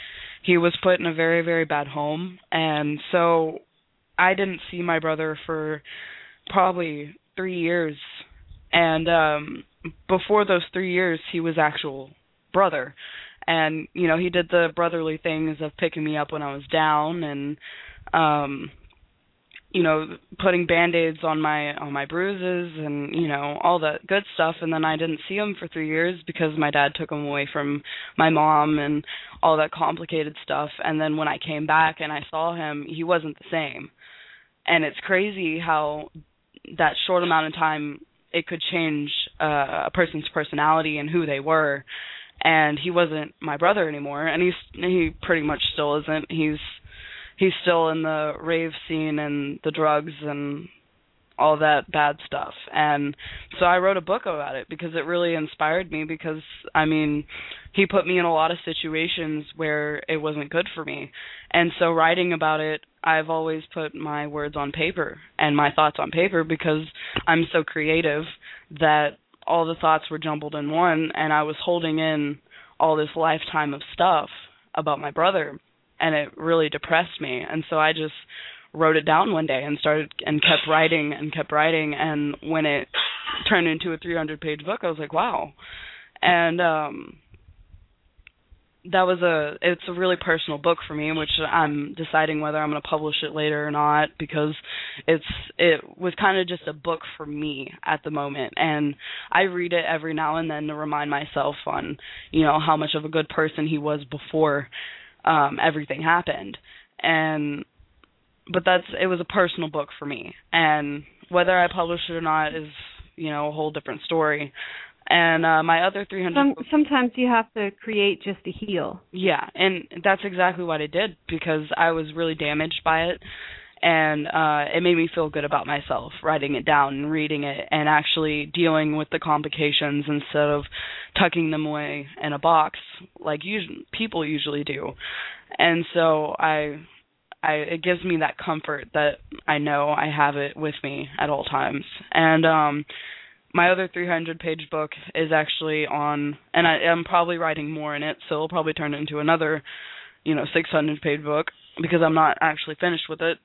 he was put in a very very bad home. And so i didn't see my brother for probably 3 years. And um before those 3 years he was actual brother. And you know he did the brotherly things of picking me up when i was down and um you know putting band-aids on my on my bruises and you know all that good stuff. And then I didn't see him for 3 years because my dad took him away from my mom and all that complicated stuff. And then when I came back and I saw him he wasn't the same. And it's crazy how that short amount of time it could change uh, a person's personality and who they were. And he wasn't my brother anymore and he's he pretty much still isn't. He's he's still in the rave scene and the drugs and all that bad stuff. And so I wrote a book about it because it really inspired me because I mean, he put me in a lot of situations where it wasn't good for me. And so writing about it, I've always put my words on paper and my thoughts on paper because I'm so creative that all the thoughts were jumbled in one and I was holding in all this lifetime of stuff about my brother and it really depressed me and so i just wrote it down one day and started and kept writing and kept writing. And when it turned into a 300 page book i was like wow. And um that was a it's a really personal book for me which i'm deciding whether i'm going to publish it later or not because it's it was kind of just a book for me at the moment. And i read it every now and then to remind myself on you know how much of a good person he was before um everything happened. And but that's it was a personal book for me. And whether i publish it or not is you know a whole different story. And uh my other 300 Some, books- sometimes you have to create just to heal. Yeah, and that's exactly what I did because I was really damaged by it. And uh it made me feel good about myself writing it down and reading it and actually dealing with the complications instead of tucking them away in a box like usually people usually do. And so I I it gives me that comfort that I know I have it with me at all times. And um my other 300 page book is actually on, and I am probably writing more in it, so it'll probably turn into another, you know, 600 page book because I'm not actually finished with it,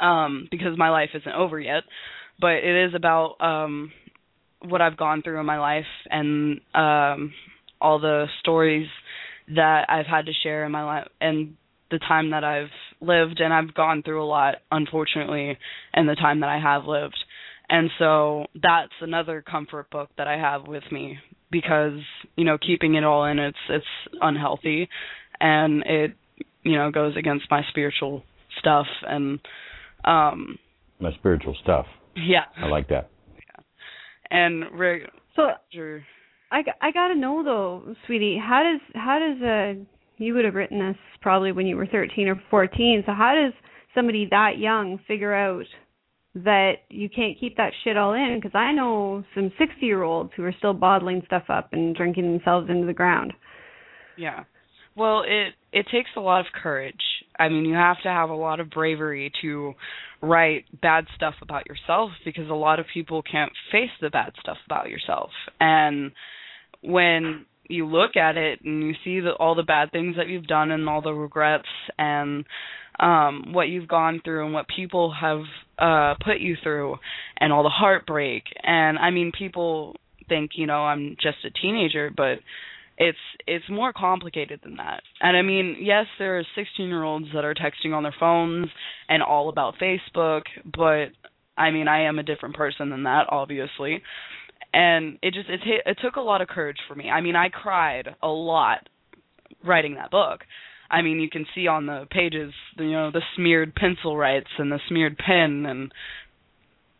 um, because my life isn't over yet. But it is about um, what I've gone through in my life and um, all the stories that I've had to share in my life and the time that I've lived and I've gone through a lot unfortunately in the time that I have lived. And so that's another comfort book that I have with me because, you know, keeping it all in it's it's unhealthy and it you know goes against my spiritual stuff and um my spiritual stuff. Yeah. I like that. Yeah. And Rick so I, I got to know though, sweetie, how does how does uh you would have written this probably when you were 13 or 14. So how does somebody that young figure out that you can't keep that shit all in because I know some 60-year-olds who are still bottling stuff up and drinking themselves into the ground. Yeah. Well, it it takes a lot of courage. I mean, you have to have a lot of bravery to write bad stuff about yourself because a lot of people can't face the bad stuff about yourself. And when you look at it and you see the, all the bad things that you've done and all the regrets and um what you've gone through and what people have uh put you through and all the heartbreak and I mean people think, you know, I'm just a teenager, but it's it's more complicated than that. And I mean, yes, there are 16-year-olds that are texting on their phones and all about Facebook, but I mean, I am a different person than that, obviously and it just it it took a lot of courage for me. I mean, I cried a lot writing that book. I mean, you can see on the pages, you know, the smeared pencil writes and the smeared pen, and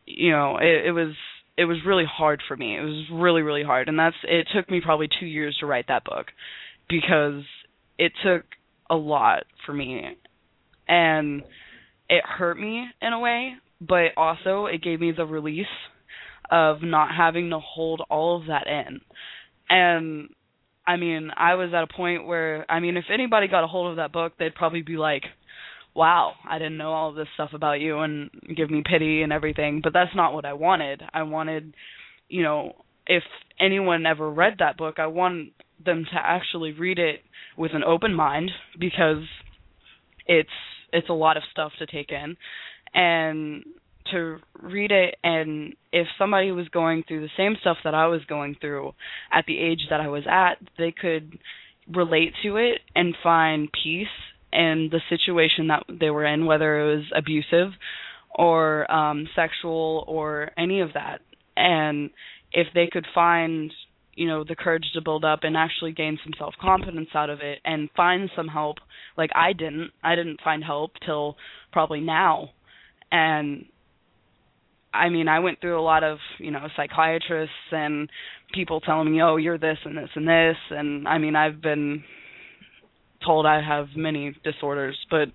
you know, it, it was it was really hard for me. It was really really hard, and that's it took me probably two years to write that book because it took a lot for me, and it hurt me in a way, but also it gave me the release of not having to hold all of that in. And I mean, I was at a point where I mean, if anybody got a hold of that book, they'd probably be like, "Wow, I didn't know all this stuff about you," and give me pity and everything. But that's not what I wanted. I wanted, you know, if anyone ever read that book, I want them to actually read it with an open mind because it's it's a lot of stuff to take in and to read it and if somebody was going through the same stuff that I was going through at the age that I was at, they could relate to it and find peace in the situation that they were in, whether it was abusive or um sexual or any of that. And if they could find, you know, the courage to build up and actually gain some self-confidence out of it and find some help like I didn't. I didn't find help till probably now. And I mean, I went through a lot of, you know, psychiatrists and people telling me, "Oh, you're this and this and this," and I mean, I've been told I have many disorders, but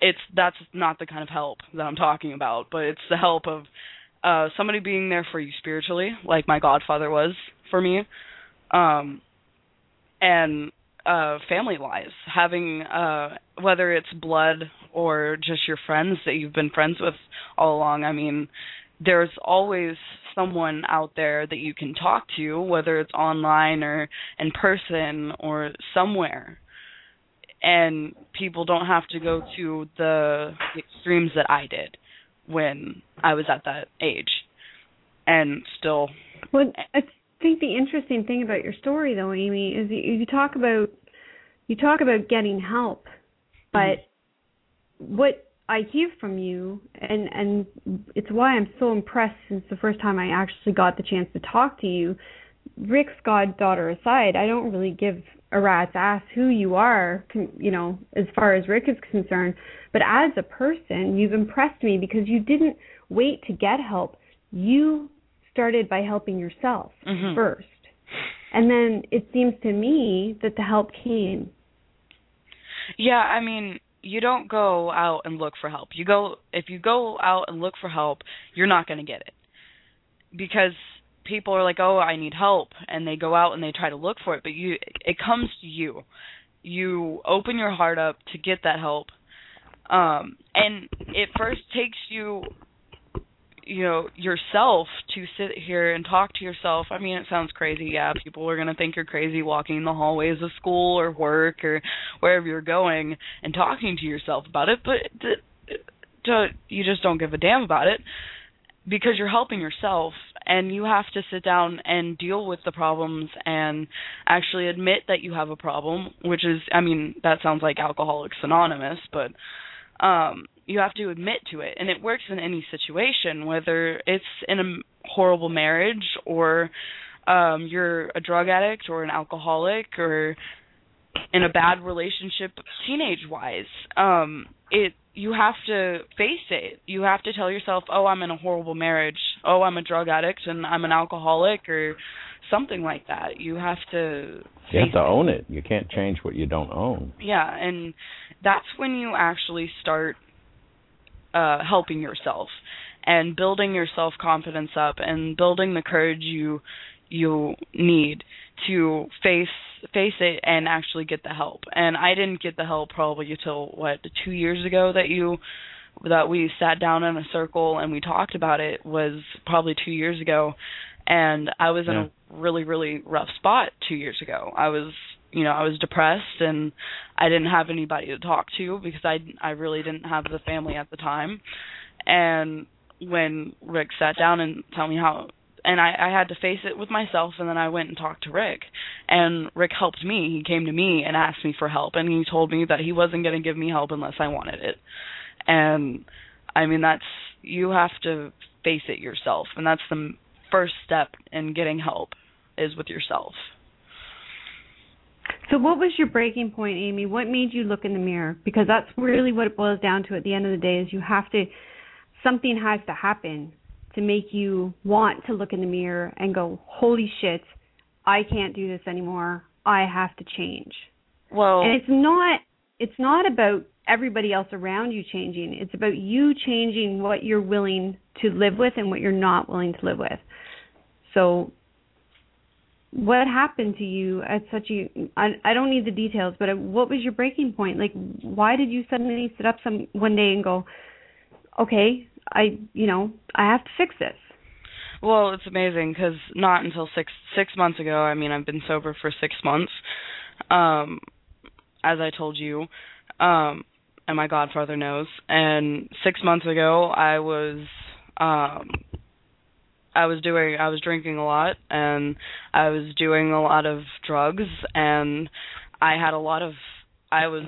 it's that's not the kind of help that I'm talking about, but it's the help of uh somebody being there for you spiritually, like my godfather was for me. Um and uh family wise, having uh whether it's blood or just your friends that you've been friends with all along. I mean, there's always someone out there that you can talk to, whether it's online or in person or somewhere. And people don't have to go to the extremes that I did when I was at that age. And still. Well, think the interesting thing about your story, though, Amy, is you, talk about you talk about getting help, but mm-hmm what I hear from you, and and it's why I'm so impressed since the first time I actually got the chance to talk to you. Rick's goddaughter aside, I don't really give a rat's ass who you are, you know, as far as Rick is concerned. But as a person, you've impressed me because you didn't wait to get help. You started by helping yourself mm-hmm. first. And then it seems to me that the help came. Yeah, I mean, you don't go out and look for help. You go if you go out and look for help, you're not going to get it. Because people are like, "Oh, I need help," and they go out and they try to look for it, but you it comes to you. You open your heart up to get that help. Um and it first takes you you know yourself to sit here and talk to yourself. I mean it sounds crazy. Yeah people are going to think you're crazy walking the hallways of school or work or wherever you're going and talking to yourself about it but to, you just don't give a damn about it because you're helping yourself and you have to sit down and deal with the problems and actually admit that you have a problem which is i mean that sounds like alcoholics anonymous but um you have to admit to it. And it works in any situation whether it's in a horrible marriage or um you're a drug addict or an alcoholic or in a bad relationship teenage wise um it you have to face it. You have to tell yourself oh i'm in a horrible marriage. Oh i'm a drug addict and i'm an alcoholic or something like that. You have to you have to it. own it. You can't change what you don't own. Yeah and that's when you actually start uh helping yourself and building your self confidence up and building the courage you you need to face face it and actually get the help. And I didn't get the help probably until what 2 years ago that you that we sat down in a circle and we talked about it was probably 2 years ago and I was in a really really rough spot 2 years ago. I was you know, I was depressed and I didn't have anybody to talk to because I I really didn't have the family at the time. And when Rick sat down and told me how and I, I had to face it with myself and then I went and talked to Rick and Rick helped me. He came to me and asked me for help and he told me that he wasn't going to give me help unless I wanted it. And I mean that's you have to face it yourself and that's the first step in getting help is with yourself. So what was your breaking point, Amy? What made you look in the mirror? Because that's really what it boils down to at the end of the day is you have to something has to happen to make you want to look in the mirror and go, "Holy shit, I can't do this anymore. I have to change." Well, and it's not it's not about everybody else around you changing. It's about you changing what you're willing to live with and what you're not willing to live with. So what happened to you at such a I, I don't need the details, but what was your breaking point? Like why did you suddenly sit up some one day and go, "Okay, I, you know, I have to fix this. Well, it's amazing because not until six six months ago. I mean, I've been sober for six months, um, as I told you, um, and my godfather knows. And six months ago, I was, um, I was doing, I was drinking a lot, and I was doing a lot of drugs, and I had a lot of, I was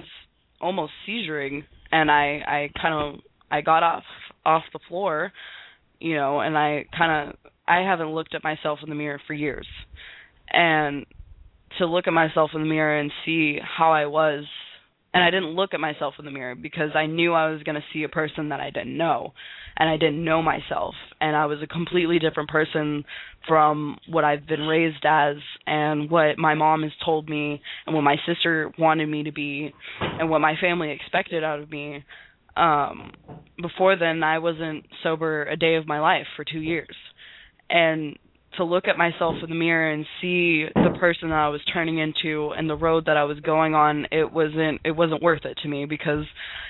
almost seizuring, and I, I kind of, I got off off the floor, you know, and I kind of I haven't looked at myself in the mirror for years. And to look at myself in the mirror and see how I was and I didn't look at myself in the mirror because I knew I was going to see a person that I didn't know and I didn't know myself and I was a completely different person from what I've been raised as and what my mom has told me and what my sister wanted me to be and what my family expected out of me um before then I wasn't sober a day of my life for 2 years. And to look at myself in the mirror and see the person that I was turning into and the road that I was going on, it wasn't it wasn't worth it to me because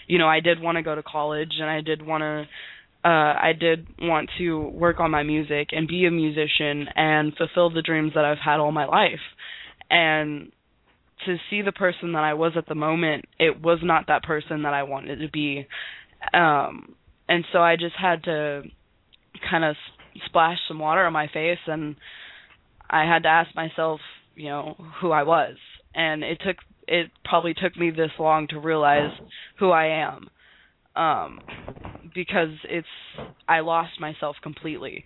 you know, I did want to go to college and I did want to uh I did want to work on my music and be a musician and fulfill the dreams that I've had all my life. And to see the person that I was at the moment, it was not that person that I wanted to be. Um and so I just had to kind of splash some water on my face and I had to ask myself, you know, who I was. And it took it probably took me this long to realize who I am. Um because it's I lost myself completely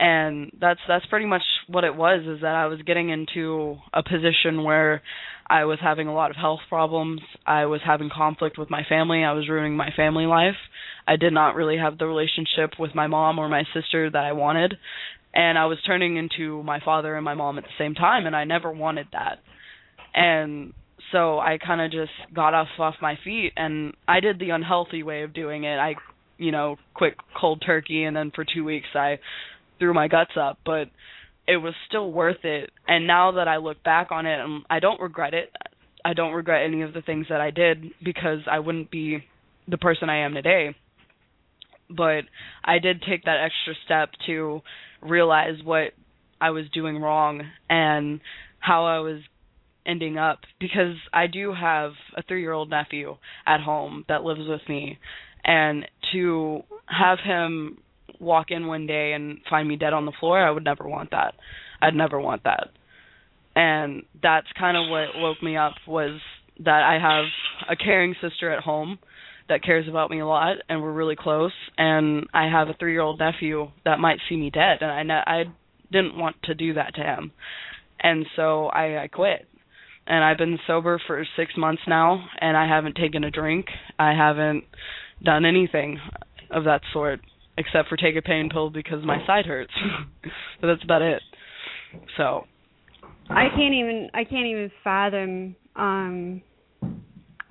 and that's that's pretty much what it was is that I was getting into a position where I was having a lot of health problems. I was having conflict with my family. I was ruining my family life. I did not really have the relationship with my mom or my sister that I wanted. And I was turning into my father and my mom at the same time and I never wanted that. And so I kind of just got off off my feet and I did the unhealthy way of doing it. I you know, quick cold turkey and then for 2 weeks I threw my guts up, but it was still worth it. And now that I look back on it, um, I don't regret it. I don't regret any of the things that I did because I wouldn't be the person I am today. but I did take that extra step to realize what I was doing wrong and how I was ending up because I do have a 3-year-old nephew at home that lives with me and to have him walk in one day and find me dead on the floor, I would never want that. I'd never want that. And that's kind of what woke me up was that I have a caring sister at home that cares about me a lot and we're really close and I have a 3-year-old nephew that might see me dead and I ne- I didn't want to do that to him. And so I I quit. And I've been sober for 6 months now and I haven't taken a drink. I haven't done anything of that sort except for take a pain pill because my side hurts. [LAUGHS] but that's about it. So I can't even I can't even fathom um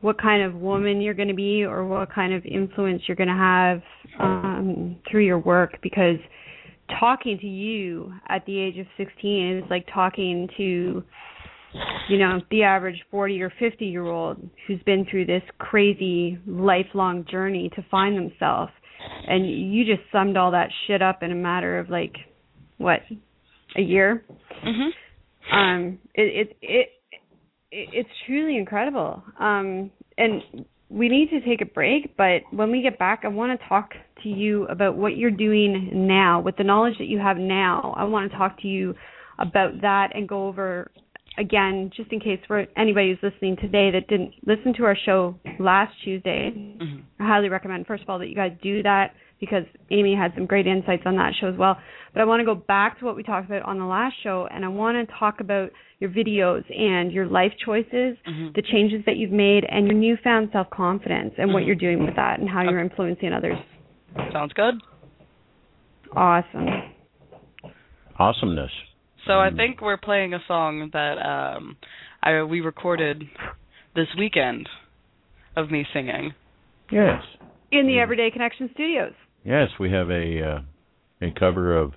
what kind of woman you're going to be or what kind of influence you're going to have um through your work because talking to you at the age of 16 is like talking to you know the average 40 or 50 year old who's been through this crazy lifelong journey to find themselves and you just summed all that shit up in a matter of like what a year? Mhm um it it it, it it's truly incredible. Um and we need to take a break but when we get back i want to talk to you about what you're doing now. With the knowledge that you have now i want to talk to you about that and go over again just in case for anybody who's listening today that didn't listen to our show last tuesday mhm I highly recommend, first of all, that you guys do that because Amy had some great insights on that show as well. But I want to go back to what we talked about on the last show, and I want to talk about your videos and your life choices, Mhm. the changes that you've made, and your newfound self confidence, and what Mhm. you're doing with that, and how you're influencing others. Sounds good. Awesome. Awesomeness. So I think we're playing a song that um I we recorded this weekend of me singing. Yes. In the Everyday Connection Studios. Yes, we have a uh, a cover of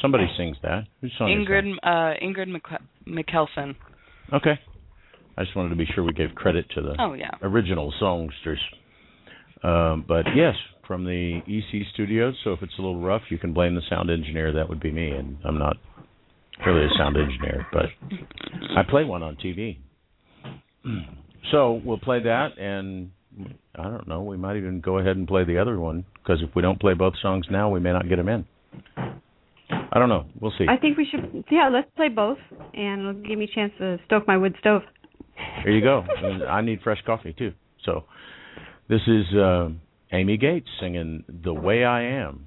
somebody sings that. Whose song is Ingrid uh Ingrid Mc- McKelson. Okay. I just wanted to be sure we gave credit to the Oh yeah. original songsters. Um, but yes, from the EC studios. So if it's a little rough, you can blame the sound engineer. That would be me, and I'm not really a sound engineer, but I play one on TV. [CLEARS THROAT] So we'll play that, and I don't know. We might even go ahead and play the other one because if we don't play both songs now, we may not get them in. I don't know. We'll see. I think we should, yeah, let's play both, and it'll give me a chance to stoke my wood stove. There you go. I need fresh coffee too. So this is uh, Amy Gates singing "The Way I Am."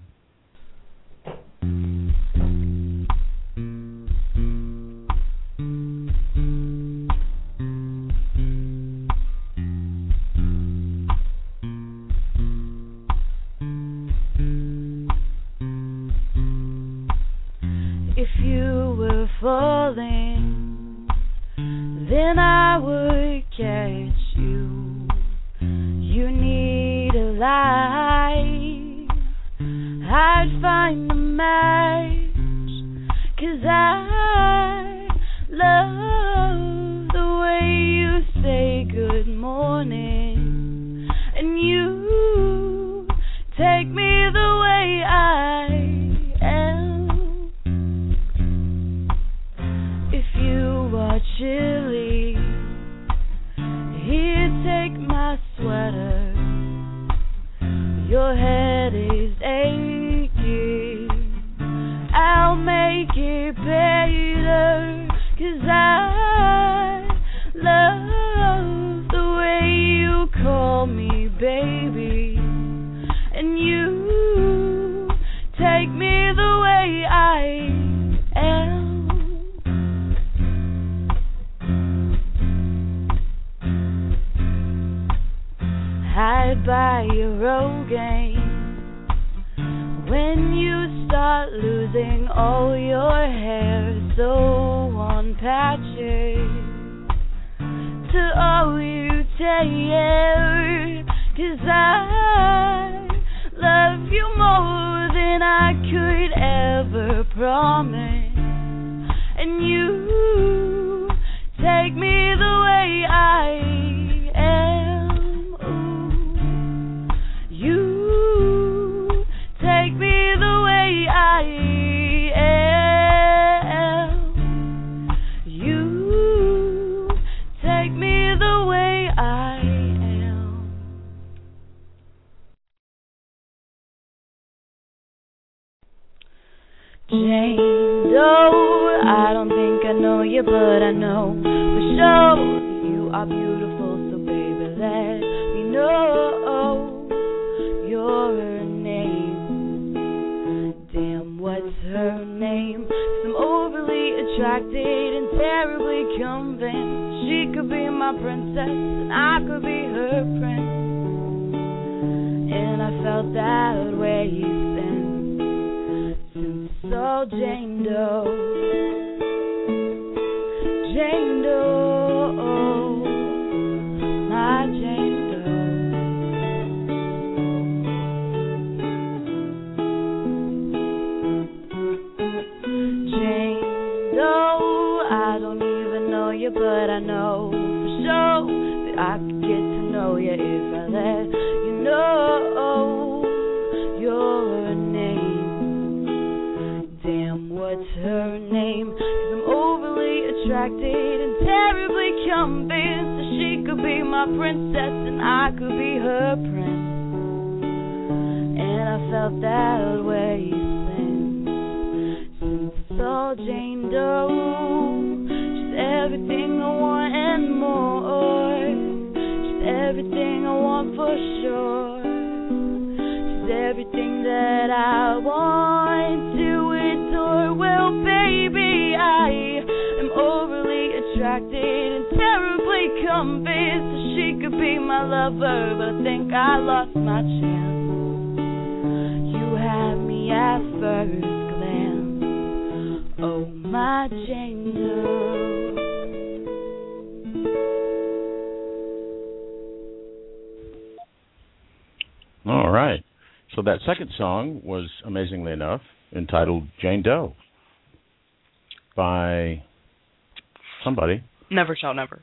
Shall never.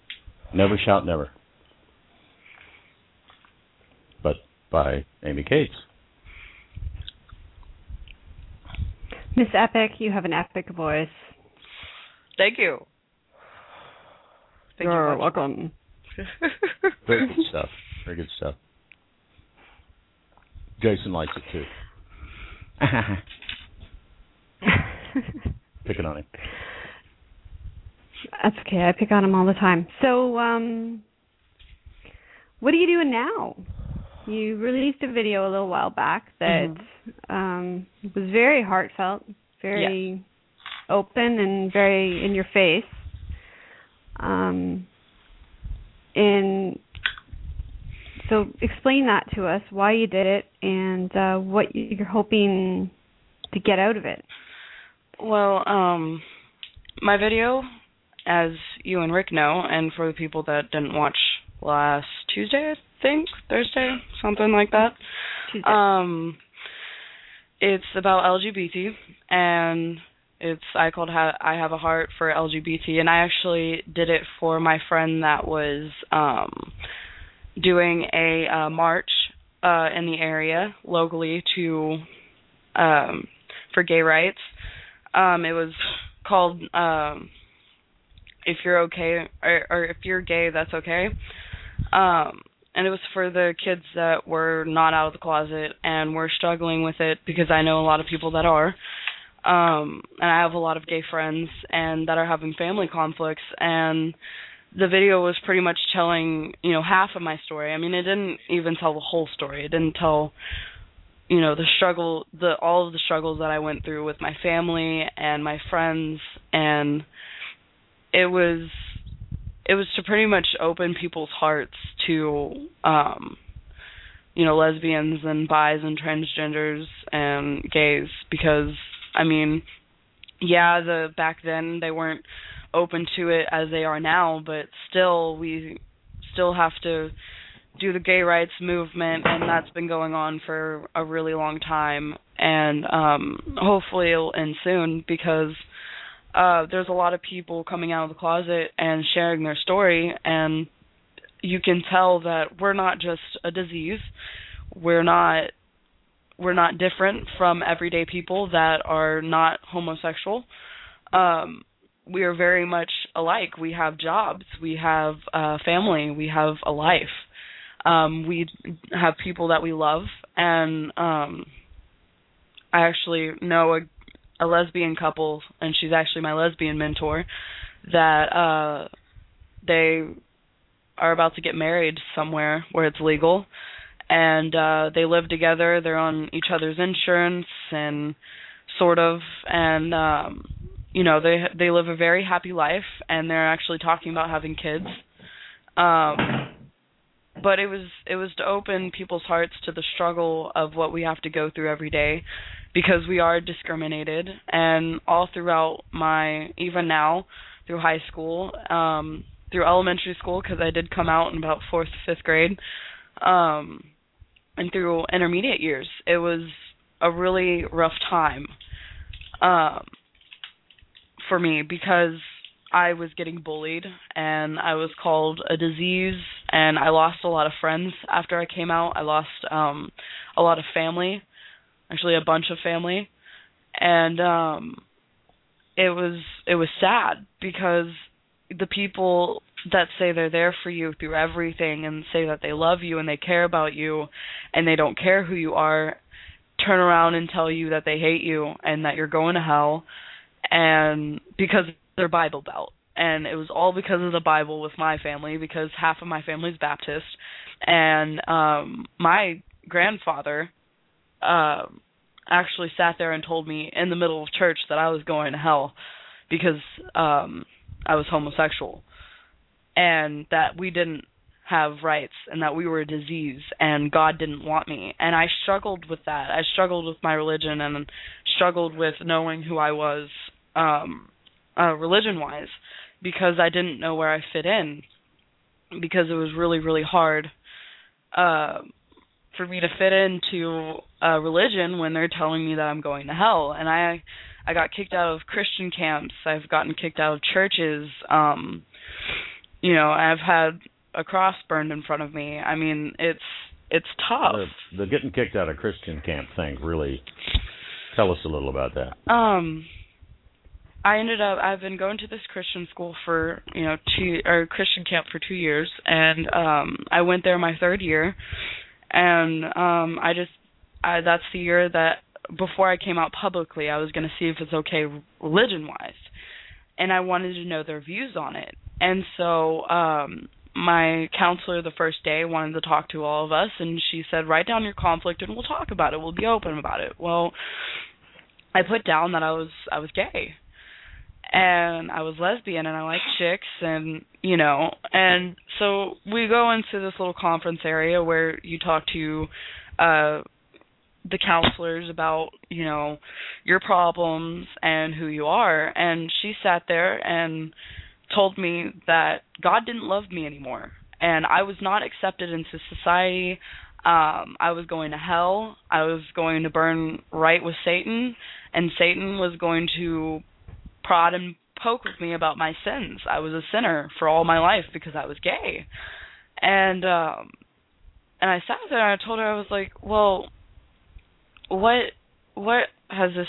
Never Shout Never. But by Amy Cates. Miss Epic, you have an epic voice. Thank you. Thank You're you. welcome. [LAUGHS] Very good stuff. Very good stuff. Jason likes it too. [LAUGHS] Picking on him. That's okay. I pick on him all the time. So, um, what are you doing now? You released a video a little while back that um, was very heartfelt, very open, and very in your face. Um, and so, explain that to us, why you did it, and uh, what you're hoping to get out of it. Well, um, my video, as you and Rick know, and for the people that didn't watch last Tuesday, I think Thursday, something like that. Tuesday. Um, it's about LGBT, and it's I called ha- I have a heart for LGBT, and I actually did it for my friend that was um doing a uh, march uh in the area locally to um for gay rights. Um, it was called um if you're okay or, or if you're gay that's okay. Um and it was for the kids that were not out of the closet and were struggling with it because I know a lot of people that are. Um and I have a lot of gay friends and that are having family conflicts and the video was pretty much telling you know half of my story. I mean it didn't even tell the whole story. It didn't tell you know the struggle the all of the struggles that I went through with my family and my friends and it was it was to pretty much open people's hearts to um you know lesbians and bis and transgenders and gays because I mean yeah the back then they weren't open to it as they are now but still we still have to do the gay rights movement and that's been going on for a really long time and um hopefully it'll end soon because uh there's a lot of people coming out of the closet and sharing their story and you can tell that we're not just a disease. We're not we're not different from everyday people that are not homosexual. Um we are very much alike. We have jobs. We have a family. We have a life. Um we have people that we love. And um I actually know a a lesbian couple and she's actually my lesbian mentor that uh they are about to get married somewhere where it's legal. And uh they live together. They're on each other's insurance and sort of and um you know they they live a very happy life and they're actually talking about having kids. Um but it was it was to open people's hearts to the struggle of what we have to go through every day because we are discriminated and all throughout my even now through high school um through elementary school because I did come out in about 4th 5th grade um and through intermediate years it was a really rough time um for me because I was getting bullied and I was called a disease and I lost a lot of friends after I came out. I lost um a lot of family, actually a bunch of family. And um it was it was sad because the people that say they're there for you through everything and say that they love you and they care about you and they don't care who you are turn around and tell you that they hate you and that you're going to hell and because they're Bible Belt. And it was all because of the Bible with my family because half of my family's Baptist and um my grandfather uh, actually sat there and told me in the middle of church that I was going to hell because um I was homosexual and that we didn't have rights and that we were a disease and God didn't want me. And I struggled with that. I struggled with my religion and struggled with knowing who I was um uh religion wise because I didn't know where I fit in because it was really really hard uh for me to fit into a religion when they're telling me that I'm going to hell and I I got kicked out of Christian camps. I've gotten kicked out of churches. Um you know, I've had a cross burned in front of me. I mean, it's it's tough. The, the getting kicked out of Christian camp thing really. Tell us a little about that. Um, I ended up. I've been going to this Christian school for you know two or Christian camp for two years, and um, I went there my third year, and um, I just I that's the year that before I came out publicly, I was going to see if it's okay religion wise, and I wanted to know their views on it, and so um my counselor the first day wanted to talk to all of us and she said write down your conflict and we'll talk about it. We'll be open about it. Well i put down that i was i was gay and i was lesbian and i liked chicks and you know and so we go into this little conference area where you talk to uh the counselors about you know your problems and who you are and she sat there and told me that God didn't love me anymore and I was not accepted into society. Um I was going to hell. I was going to burn right with Satan and Satan was going to prod and poke with me about my sins. I was a sinner for all my life because I was gay. And um and I sat there and I told her I was like, "Well, what what has this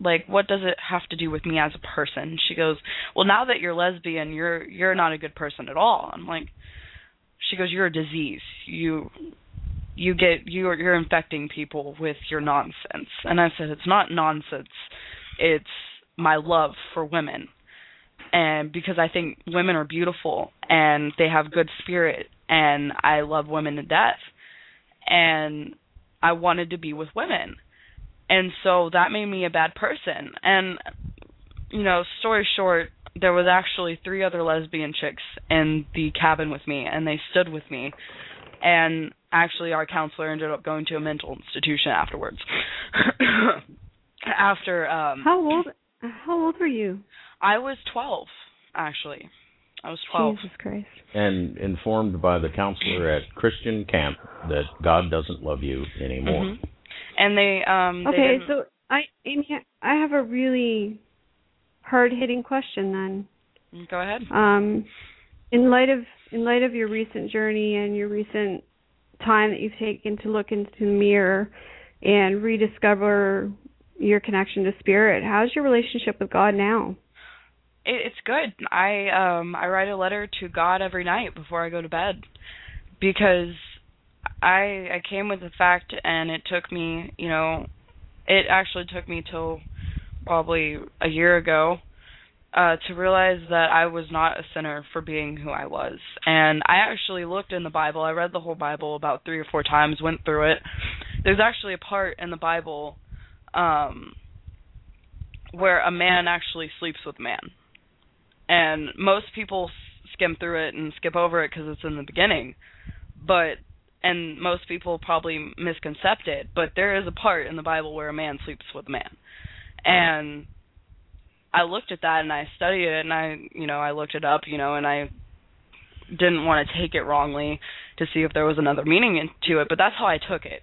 like what does it have to do with me as a person? She goes well now that you're lesbian you're you're not a good person at all. I'm like she goes you're a disease. You you get you're you're infecting people with your nonsense. And i said it's not nonsense. It's my love for women. And because i think women are beautiful and they have good spirit and i love women to death and i wanted to be with women. And so that made me a bad person. And you know story short there was actually three other lesbian chicks in the cabin with me and they stood with me. And actually our counselor ended up going to a mental institution afterwards. [COUGHS] After um How old how old were you? I was 12 actually I was 12 Jesus Christ. And informed by the counselor at Christian camp that God doesn't love you anymore. Mhm. and they um they Okay, didn't- so I Amy, I have a really hard hitting question then. go ahead Um, in light of in light of your recent journey and your recent time that you've taken to look into the mirror and rediscover your connection to spirit, how's your relationship with God now? it, it's good. I um I write a letter to God every night before I go to bed because I I came with the fact and it took me, you know, it actually took me till probably a year ago uh, to realize that I was not a sinner for being who I was. And I actually looked in the Bible. I read the whole Bible about three or four times, went through it. There's actually a part in the Bible um, where a man actually sleeps with man. And most people skim through it and skip over it because it's in the beginning. But and most people probably misconcept it, but there is a part in the Bible where a man sleeps with a man. And I looked at that and I studied it and I, you know, I looked it up, you know, and I didn't want to take it wrongly to see if there was another meaning into it, but that's how I took it.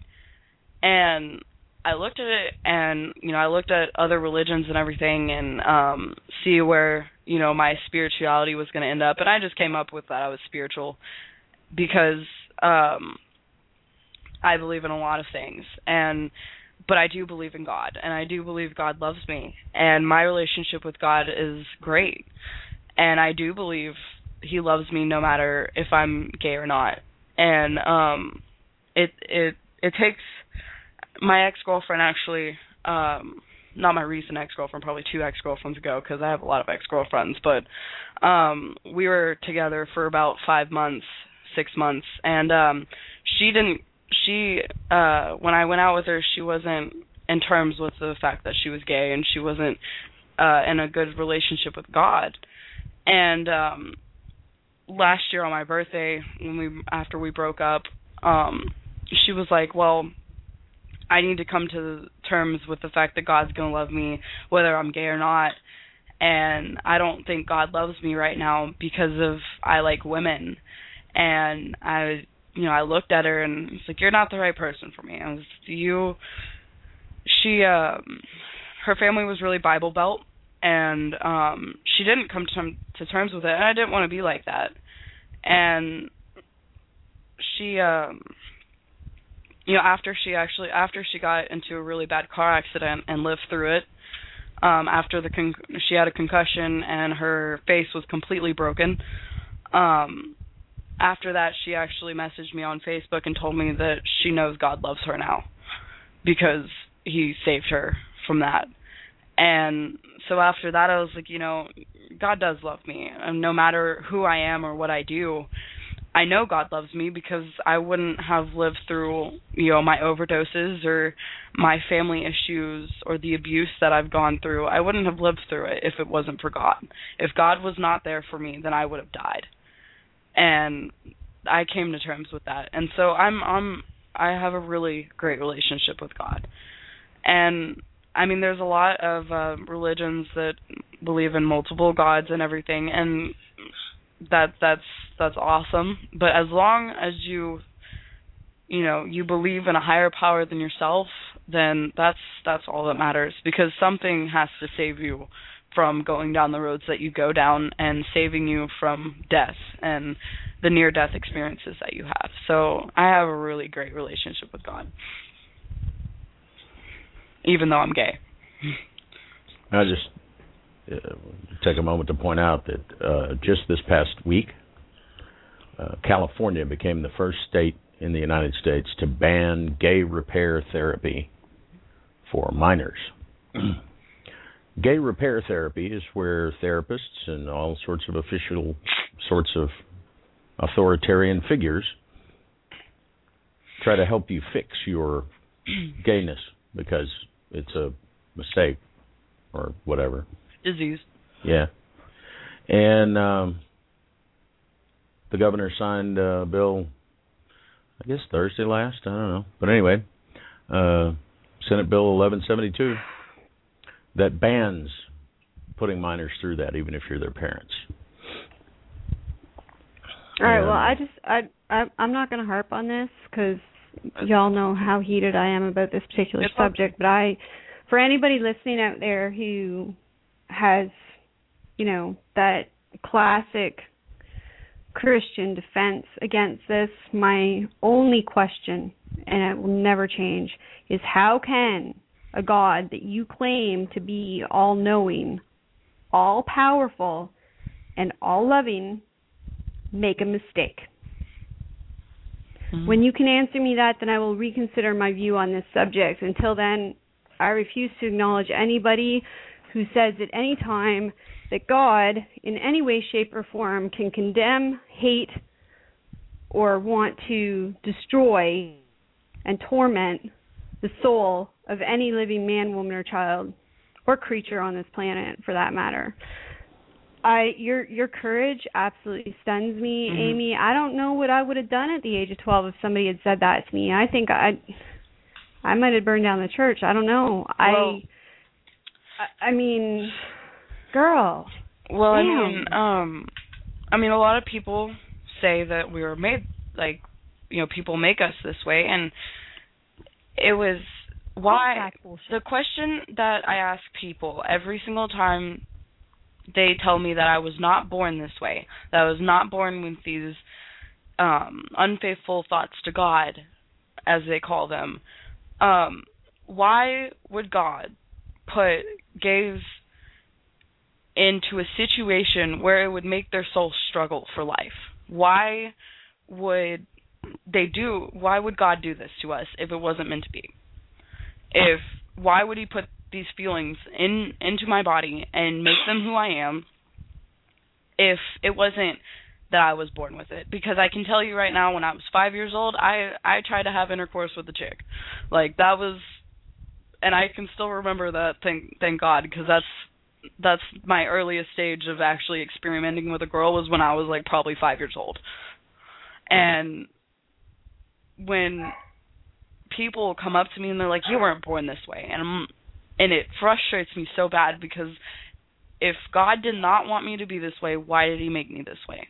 And I looked at it and, you know, I looked at other religions and everything and um see where, you know, my spirituality was going to end up and I just came up with that I was spiritual because um I believe in a lot of things and but I do believe in God and I do believe God loves me and my relationship with God is great. And I do believe he loves me no matter if I'm gay or not. And um it it it takes my ex-girlfriend actually um not my recent ex-girlfriend, probably two ex-girlfriends ago because I have a lot of ex-girlfriends, but um we were together for about 5 months, 6 months and um she didn't she uh when I went out with her she wasn't in terms with the fact that she was gay and she wasn't uh in a good relationship with God. And um last year on my birthday when we after we broke up, um she was like, "Well, I need to come to terms with the fact that God's going to love me whether I'm gay or not." And I don't think God loves me right now because of I like women. And I you know, I looked at her and it's like, You're not the right person for me. I was you she um her family was really Bible Belt and um she didn't come to, to terms with it and I didn't want to be like that. And she um you know, after she actually after she got into a really bad car accident and lived through it, um after the con- she had a concussion and her face was completely broken. Um after that she actually messaged me on Facebook and told me that she knows God loves her now because he saved her from that. And so after that I was like, you know, God does love me. And no matter who I am or what I do, I know God loves me because I wouldn't have lived through, you know, my overdoses or my family issues or the abuse that I've gone through. I wouldn't have lived through it if it wasn't for God. If God was not there for me, then I would have died and I came to terms with that. And so I'm I'm I have a really great relationship with God. And I mean there's a lot of uh religions that believe in multiple gods and everything and that that's that's awesome, but as long as you you know, you believe in a higher power than yourself, then that's that's all that matters because something has to save you from going down the roads that you go down and saving you from death and the near death experiences that you have. So I have a really great relationship with God. Even though I'm gay. [LAUGHS] I just take a moment to point out that uh, just this past week, uh, California became the first state in the United States to ban gay repair therapy for minors. [CLEARS THROAT] Gay repair therapy is where therapists and all sorts of official sorts of authoritarian figures try to help you fix your [CLEARS THROAT] gayness because it's a mistake or whatever. Disease. Yeah. And um the governor signed a bill I guess Thursday last, I don't know. But anyway, uh Senate Bill 1172 that bans putting minors through that, even if you're their parents. All right. Well, I just I, I I'm not going to harp on this because y'all know how heated I am about this particular subject. But I, for anybody listening out there who has, you know, that classic Christian defense against this, my only question, and it will never change, is how can a God that you claim to be all knowing, all powerful, and all loving make a mistake? Mm-hmm. When you can answer me that, then I will reconsider my view on this subject. Until then, I refuse to acknowledge anybody who says at any time that God, in any way, shape, or form, can condemn, hate, or want to destroy and torment the soul of any living man, woman, or child, or creature on this planet, for that matter. I your your courage absolutely stuns me, Mhm. Amy. I don't know what I would have done at the age of twelve if somebody had said that to me. I think I I might have burned down the church. I don't know. Well- I I mean, girl. Well, I mean, um, I mean, a lot of people say that we were made like, you know, people make us this way, and it was why the question that I ask people every single time they tell me that I was not born this way, that I was not born with these um unfaithful thoughts to God, as they call them. Um, why would God put gays into a situation where it would make their soul struggle for life? Why would they do why would God do this to us if it wasn't meant to be? If why would he put these feelings in into my body and make them who I am if it wasn't that I was born with it? Because I can tell you right now when I was 5 years old, I I tried to have intercourse with a chick. Like that was and I can still remember that thank thank God because that's that's my earliest stage of actually experimenting with a girl was when I was like probably 5 years old. And when people come up to me and they're like you weren't born this way and I'm, and it frustrates me so bad because if God did not want me to be this way, why did he make me this way?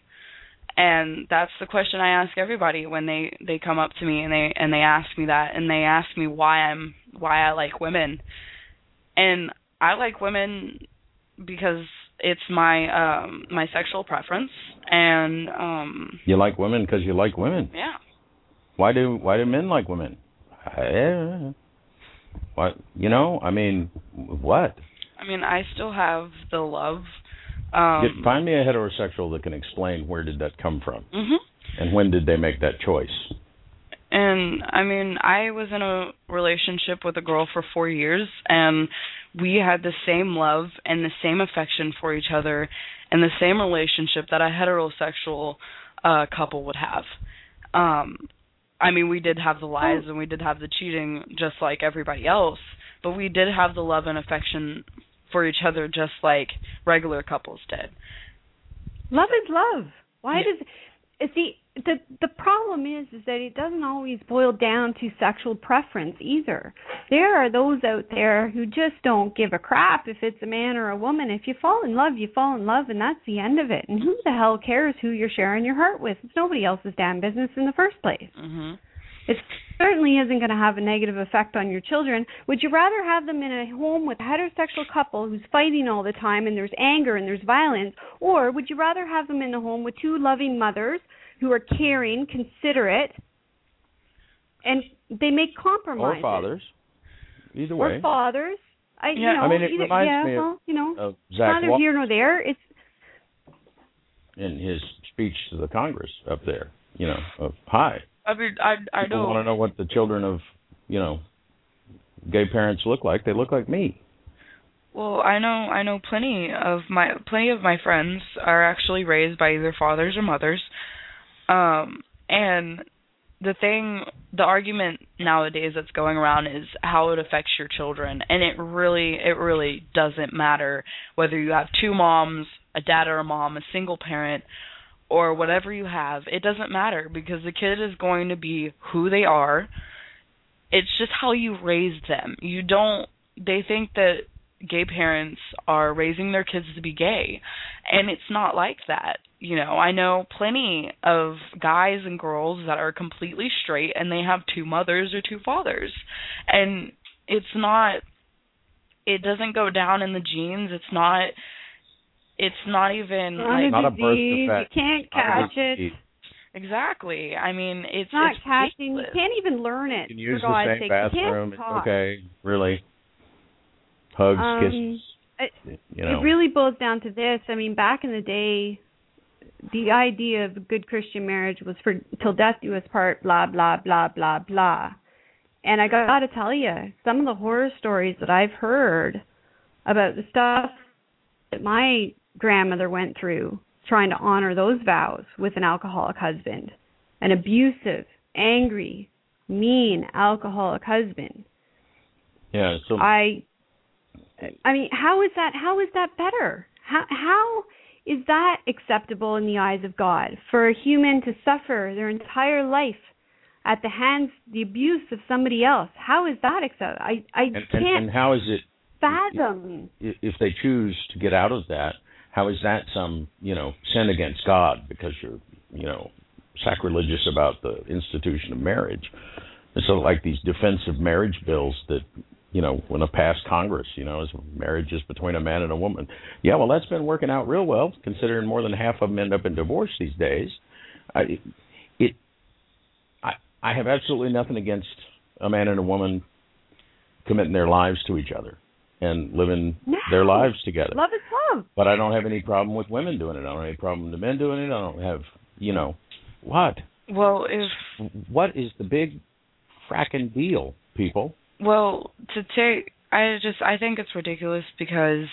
And that's the question I ask everybody when they they come up to me and they and they ask me that and they ask me why I'm why I like women. And I like women because it's my um my sexual preference and um You like women because you like women. yeah. Why do why do men like women? I, what you know? I mean, what? I mean, I still have the love um Get, find me a heterosexual that can explain where did that come from mhm. and when did they make that choice. And I mean, I was in a relationship with a girl for 4 years and we had the same love and the same affection for each other and the same relationship that a heterosexual uh couple would have. Um I mean, we did have the lies and we did have the cheating just like everybody else, but we did have the love and affection for each other just like regular couples did. Love is love. Why Yeah. does see the the problem is is that it doesn't always boil down to sexual preference either. There are those out there who just don't give a crap if it's a man or a woman. If you fall in love, you fall in love and that's the end of it. And who the hell cares who you're sharing your heart with? It's nobody else's damn business in the first place. Mhm. It certainly isn't going to have a negative effect on your children. Would you rather have them in a home with a heterosexual couple who's fighting all the time and there's anger and there's violence, or would you rather have them in a home with two loving mothers who are caring, considerate, and they make compromises? Or fathers. Either way. Or way. fathers. I, Yeah. you know, I mean, it either, reminds yeah, me of- well, you know, Of Zach neither Wa- here nor there. It's in his speech to the Congress up there. You know, of hi. I mean, I I know want to know what the children of you know gay parents look like. They look like me. Well, I know I know plenty of my plenty of my friends are actually raised by either fathers or mothers. Um and the thing the argument nowadays that's going around is how it affects your children and it really it really doesn't matter whether you have two moms, a dad or a mom, a single parent or whatever you have. It doesn't matter because the kid is going to be who they are. It's just how you raised them. You don't they think that gay parents are raising their kids to be gay and it's not like that you know i know plenty of guys and girls that are completely straight and they have two mothers or two fathers and it's not it doesn't go down in the genes it's not it's not even not like a Not a birth disease. defect. You can't catch it. exactly i mean it's It's not it's catching. You can't even learn it. You can use for the same sake. bathroom. It's okay, really. Hugs, Um, kisses. it- you know. It really boils down to this. I mean, back in the day, the idea of a good Christian marriage was for till death do us part, blah blah blah blah blah. And I got to tell you, some of the horror stories that I've heard about the stuff that my grandmother went through trying to honor those vows with an alcoholic husband, an abusive, angry, mean alcoholic husband. Yeah. So I I mean, how is that how is that better? How how is that acceptable in the eyes of God for a human to suffer their entire life at the hands the abuse of somebody else? How is that acceptable? I I and, can't and, and how is it fathom i- if they choose to get out of that? How is that some you know sin against God because you're you know sacrilegious about the institution of marriage? It's sort of like these defensive marriage bills that you know when it passed Congress. You know, as marriage is between a man and a woman. Yeah, well, that's been working out real well, considering more than half of them end up in divorce these days. I, it, I, I have absolutely nothing against a man and a woman committing their lives to each other and living No. their lives together. love is love. But I don't have any problem with women doing it. I don't have any problem with men doing it. I don't have, you know, what? Well, if What is the big fracking deal, people? Well, to take, I just I think it's ridiculous because,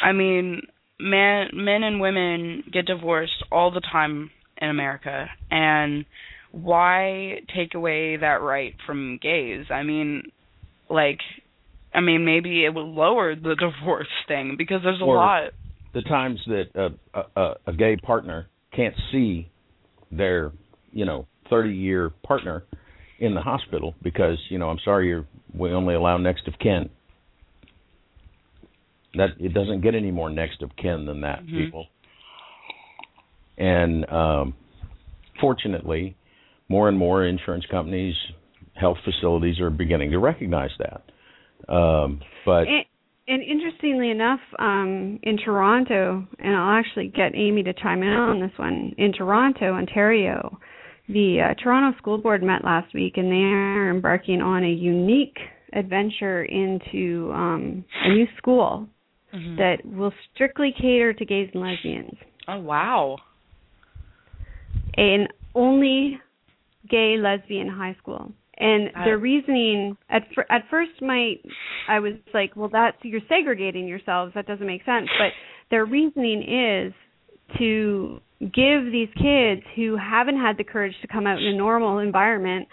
I mean, man, men and women get divorced all the time in America, and why take away that right from gays? I mean, like, I mean, maybe it would lower the [LAUGHS] divorce thing because there's a Or- lot. The times that a, a, a gay partner can't see their, you know, 30 year partner in the hospital because, you know, I'm sorry, you're, we only allow next of kin. That it doesn't get any more next of kin than that, Mhm. people. And um, fortunately, more and more insurance companies, health facilities are beginning to recognize that. Um, but And, and interestingly enough, um, in Toronto, and I'll actually get Amy to chime in on this one. In Toronto, Ontario, the uh, Toronto School Board met last week, and they are embarking on a unique adventure into um, a new school Mhm. that will strictly cater to gays and lesbians. Oh wow. an only gay lesbian high school and their reasoning at fir- at first my I was like well that's you're segregating yourselves that doesn't make sense but their reasoning is to give these kids who haven't had the courage to come out in a normal environment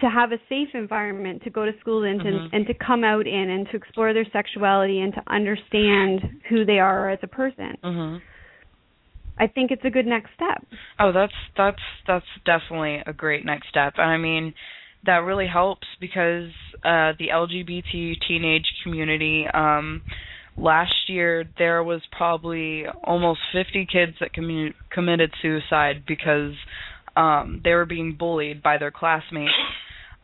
to have a safe environment to go to school in to, Mhm. and to come out in and to explore their sexuality and to understand who they are as a person. Mhm. I think it's a good next step. Oh, that's that's that's definitely a great next step. And I mean, that really helps because uh the LGBT teenage community um last year there was probably almost 50 kids that commu- committed suicide because um they were being bullied by their classmates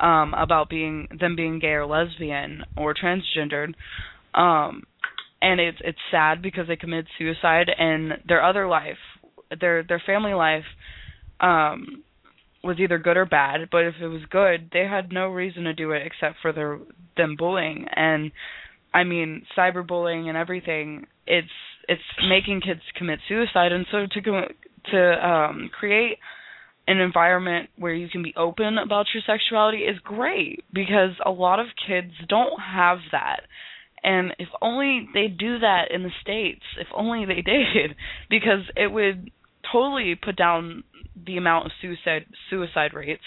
um about being them being gay or lesbian or transgendered. Um and it's it's sad because they committed suicide and their other life their their family life um was either good or bad but if it was good they had no reason to do it except for their them bullying. And i mean cyberbullying and everything it's it's making kids commit suicide. And so to to um create an environment where you can be open about your sexuality is great because a lot of kids don't have that. And if only they do that in the states if only they [LAUGHS] did because it would totally put down the amount of suicide suicide rates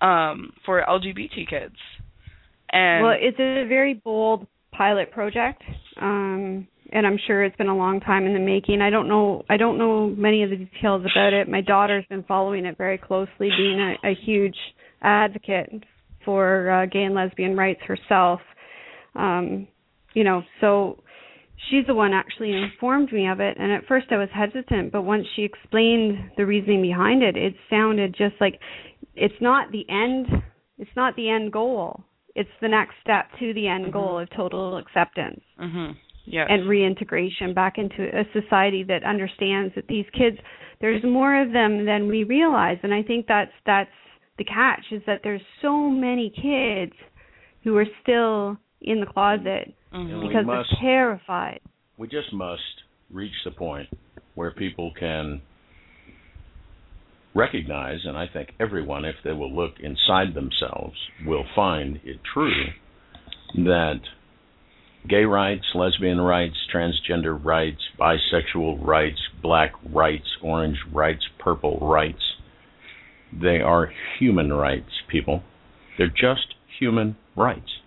um for lgbt kids and well, it's a very bold pilot project, um, and I'm sure it's been a long time in the making. I don't know. I don't know many of the details about it. My daughter's been following it very closely, being a, a huge advocate for uh, gay and lesbian rights herself. Um, you know, so she's the one actually informed me of it. And at first, I was hesitant, but once she explained the reasoning behind it, it sounded just like it's not the end. It's not the end goal it's the next step to the end goal of total acceptance mhm yes and reintegration back into a society that understands that these kids there's more of them than we realize and i think that's that's the catch is that there's so many kids who are still in the closet Mhm. We because must- they're terrified we just must reach the point where people can recognize, and I think everyone, if they will look inside themselves, will find it true that gay rights, lesbian rights, transgender rights, bisexual rights, black rights, orange rights, purple rights. They are human rights, people. They're just human rights.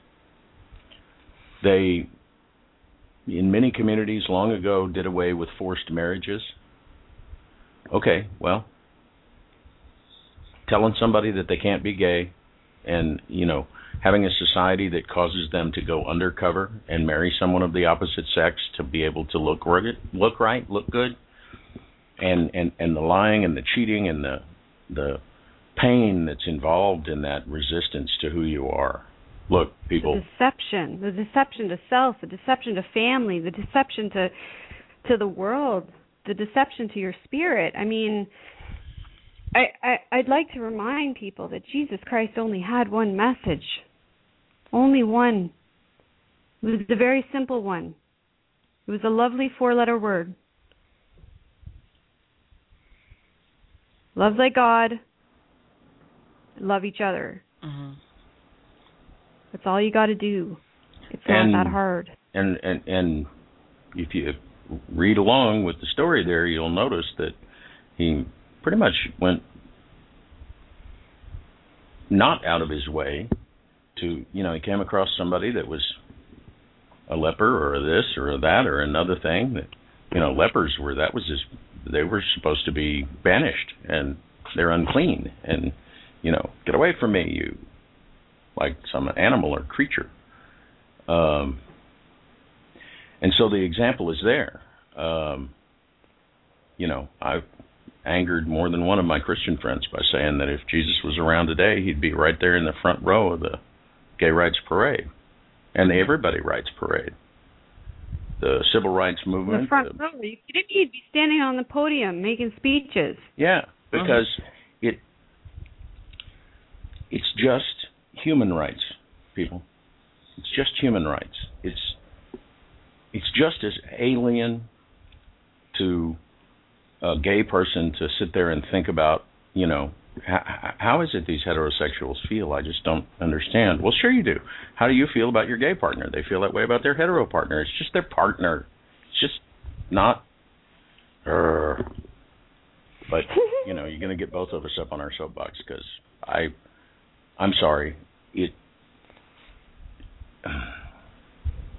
They, in many communities long ago, did away with forced marriages. Okay, well, telling somebody that they can't be gay and, you know, having a society that causes them to go undercover and marry someone of the opposite sex to be able to look right, look right, look good, and and and the lying and the cheating and the the pain that's involved in that resistance to who you are. Look, people. The deception, the deception to self, the deception to family, the deception to to the world, the deception to your spirit. I mean, I, I I'd like to remind people that Jesus Christ only had one message. Only one. It was a very simple one. It was a lovely four letter word. Love thy God. Love each other. Mm-hmm. That's all you got to do. It's And- not that hard. and and and if you read along with the story there, you'll notice that he pretty much went not out of his way to you know he came across somebody that was a leper or a this or a that or another thing that you know lepers were that was just they were supposed to be banished and they're unclean and you know get away from me you like some animal or creature um and so the example is there. Um, you know, I've angered more than one of my Christian friends by saying that if Jesus was around today, he'd be right there in the front row of the gay rights parade and the everybody rights parade. The civil rights movement. The front the- row. You didn't to be standing on the podium making speeches. Yeah, because it it's just human rights, people. It's just human rights. It's it's just as alien to a gay person to sit there and think about, you know, how, how is it these heterosexuals feel? I just don't understand. Well, sure you do. How do you feel about your gay partner? They feel that way about their hetero partner. It's just their partner. It's just not. Uh, but you know, you're going to get both of us up on our soapbox because I, I'm sorry, it.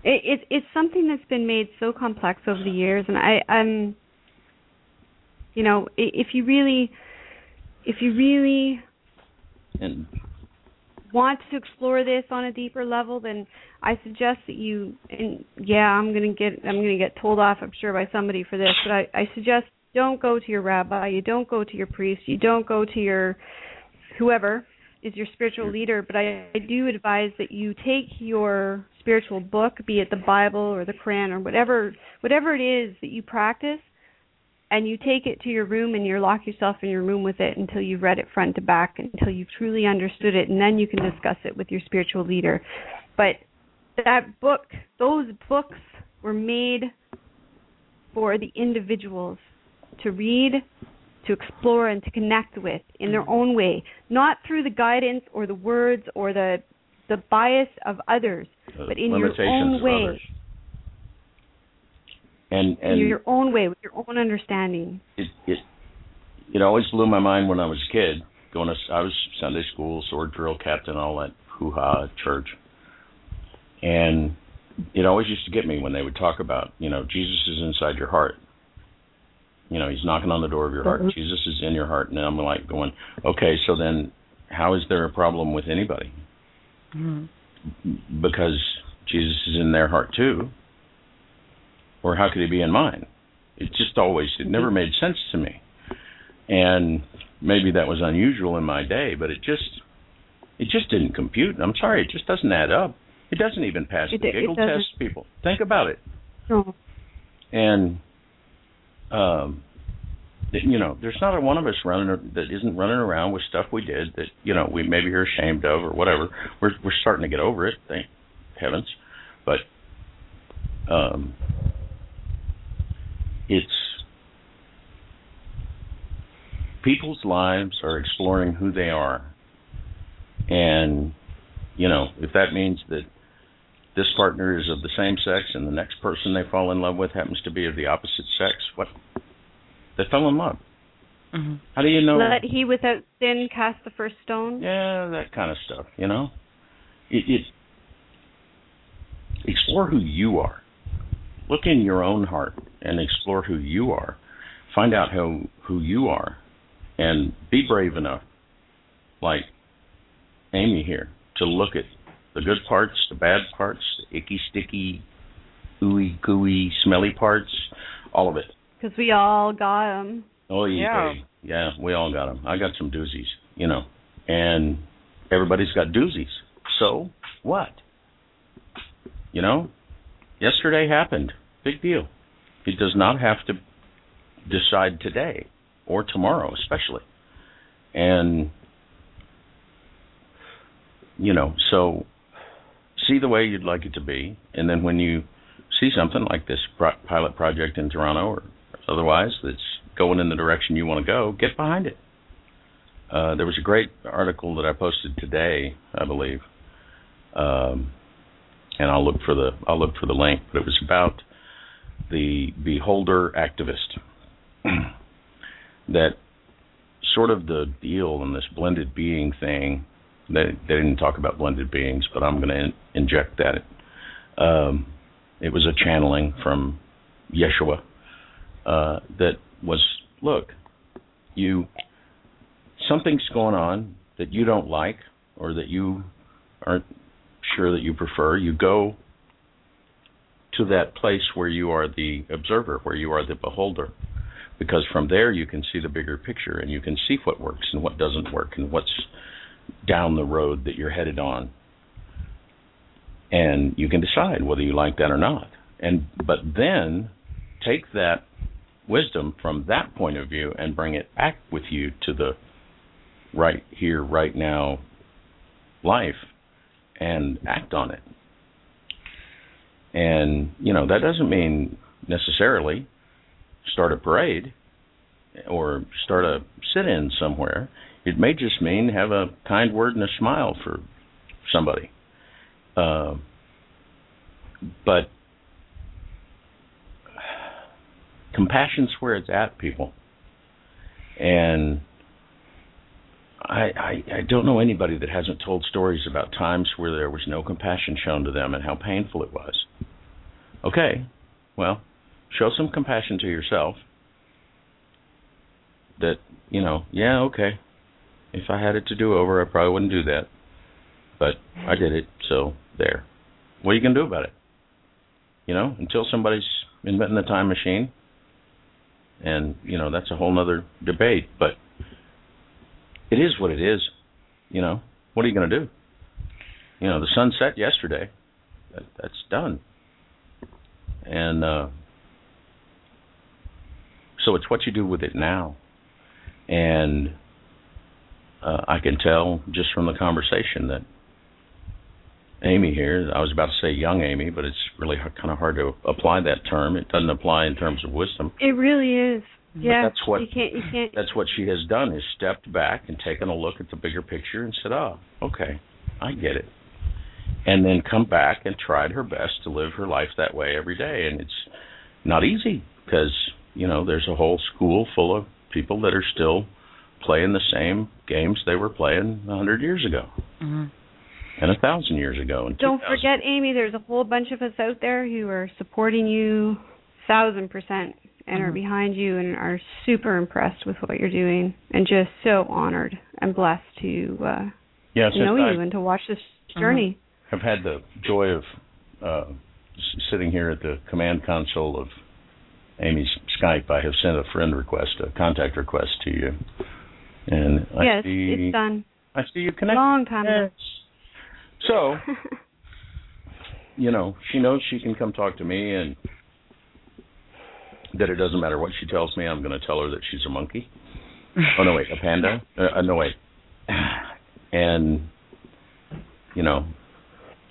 It, it it's something that's been made so complex over the years, and I I'm, you know, if you really, if you really and want to explore this on a deeper level, then I suggest that you and yeah, I'm gonna get I'm gonna get told off I'm sure by somebody for this, but I, I suggest don't go to your rabbi, you don't go to your priest, you don't go to your whoever is your spiritual leader, but I, I do advise that you take your spiritual book, be it the Bible or the Quran or whatever whatever it is that you practice and you take it to your room and you lock yourself in your room with it until you've read it front to back until you've truly understood it and then you can discuss it with your spiritual leader. But that book those books were made for the individuals to read to explore and to connect with in their own way not through the guidance or the words or the the bias of others uh, but in your own way. And and in your own way with your own understanding it it it always blew my mind when I was a kid. Going to I was Sunday school, sword drill captain, all that hoo ha church, and it always used to get me when they would talk about you know Jesus is inside your heart. You know he's knocking on the door of your heart. Mhm. Jesus is in your heart, and I'm like going, okay, so then how is there a problem with anybody? Mm-hmm. Because Jesus is in their heart too. Or how could he be in mine? It just always it never made sense to me. And maybe that was unusual in my day, but it just it just didn't compute. I'm sorry, it just doesn't add up. It doesn't even pass It- the giggle test, people. Think about it. no And um you know, there's not a one of us running that isn't running around with stuff we did that you know we maybe are ashamed of or whatever. We're we're starting to get over it, thank heavens. But um, it's people's lives are exploring who they are, and you know if that means that this partner is of the same sex and the next person they fall in love with happens to be of the opposite sex, what? They fell in love. Mm-hmm. How do you know? Let he without sin cast the first stone. Yeah, that kind of stuff. You know, it, it explore who you are. Look in your own heart and explore who you are. Find out who who you are, and be brave enough, like Amy here, to look at the good parts, the bad parts, the icky, sticky, ooey gooey, smelly parts, all of it. Because we all got them. Oh yeah, Yeah. yeah, we all got them. I got some doozies, you know, and everybody's got doozies. So what? You know, yesterday happened. Big deal. It does not have to decide today or tomorrow, especially. And you know, so see the way you'd like it to be, and then when you see something like this pro- pilot project in Toronto or otherwise that's going in the direction you want to go, get behind it. Uh, there was a great article that I posted today, I believe, um, and I'll look for the I'll look for the link. But it was about the beholder activist [CLEARS THROAT] that sort of the deal in this blended being thing. They, they didn't talk about blended beings, but I'm going to in, inject that. Um, it was a channeling from Yeshua uh, that was look, you something's going on that you don't like or that you aren't sure that you prefer. You go to that place where you are the observer, where you are the beholder, because from there you can see the bigger picture and you can see what works and what doesn't work and what's down the road that you're headed on. And you can decide whether you like that or not. And but then take that wisdom from that point of view and bring it back with you to the right here, right now life and act on it. And, you know, that doesn't mean necessarily start a parade or start a sit in somewhere. It may just mean have a kind word and a smile for somebody. Uh, but compassion's where it's at, people. And I, I I don't know anybody that hasn't told stories about times where there was no compassion shown to them and how painful it was. Okay, well, show some compassion to yourself. That you know, yeah, okay. If I had it to do over, I probably wouldn't do that. But I did it, so there. What are you gonna do about it? You know, until somebody's inventing the time machine, and you know that's a whole other debate. But it is what it is. You know, what are you going to do? You know, the sun set yesterday. That, that's done. And uh, so it's what you do with it now. And uh, I can tell just from the conversation that Amy here, I was about to say young Amy, but it's really kind of hard to apply that term. It doesn't apply in terms of wisdom. It really is. But Yeah. that's what you can't. You can't. that's what she has done is stepped back and taken a look at the bigger picture and said, "Oh, okay, I get it," and then come back and tried her best to live her life that way every day. And it's not easy because you know there's a whole school full of people that are still playing the same games they were playing a hundred years ago Mm-hmm. and a thousand years ago. And Don't forget, Amy. There's a whole bunch of us out there who are supporting you, thousand percent, and are Mhm. behind you and are super impressed with what you're doing, and just so honored and blessed to uh, Yeah, to know I- you and to watch this journey. I have had the joy of uh, sitting here at the command console of Amy's Skype. I have sent a friend request, a contact request to you, and I yes, see it's done. I see you connect. Long time ago. So you know, she knows she can come talk to me, and that it doesn't matter what she tells me. I'm going to tell her that she's a monkey. Oh no, wait, a panda. Uh, uh, no wait, and you know,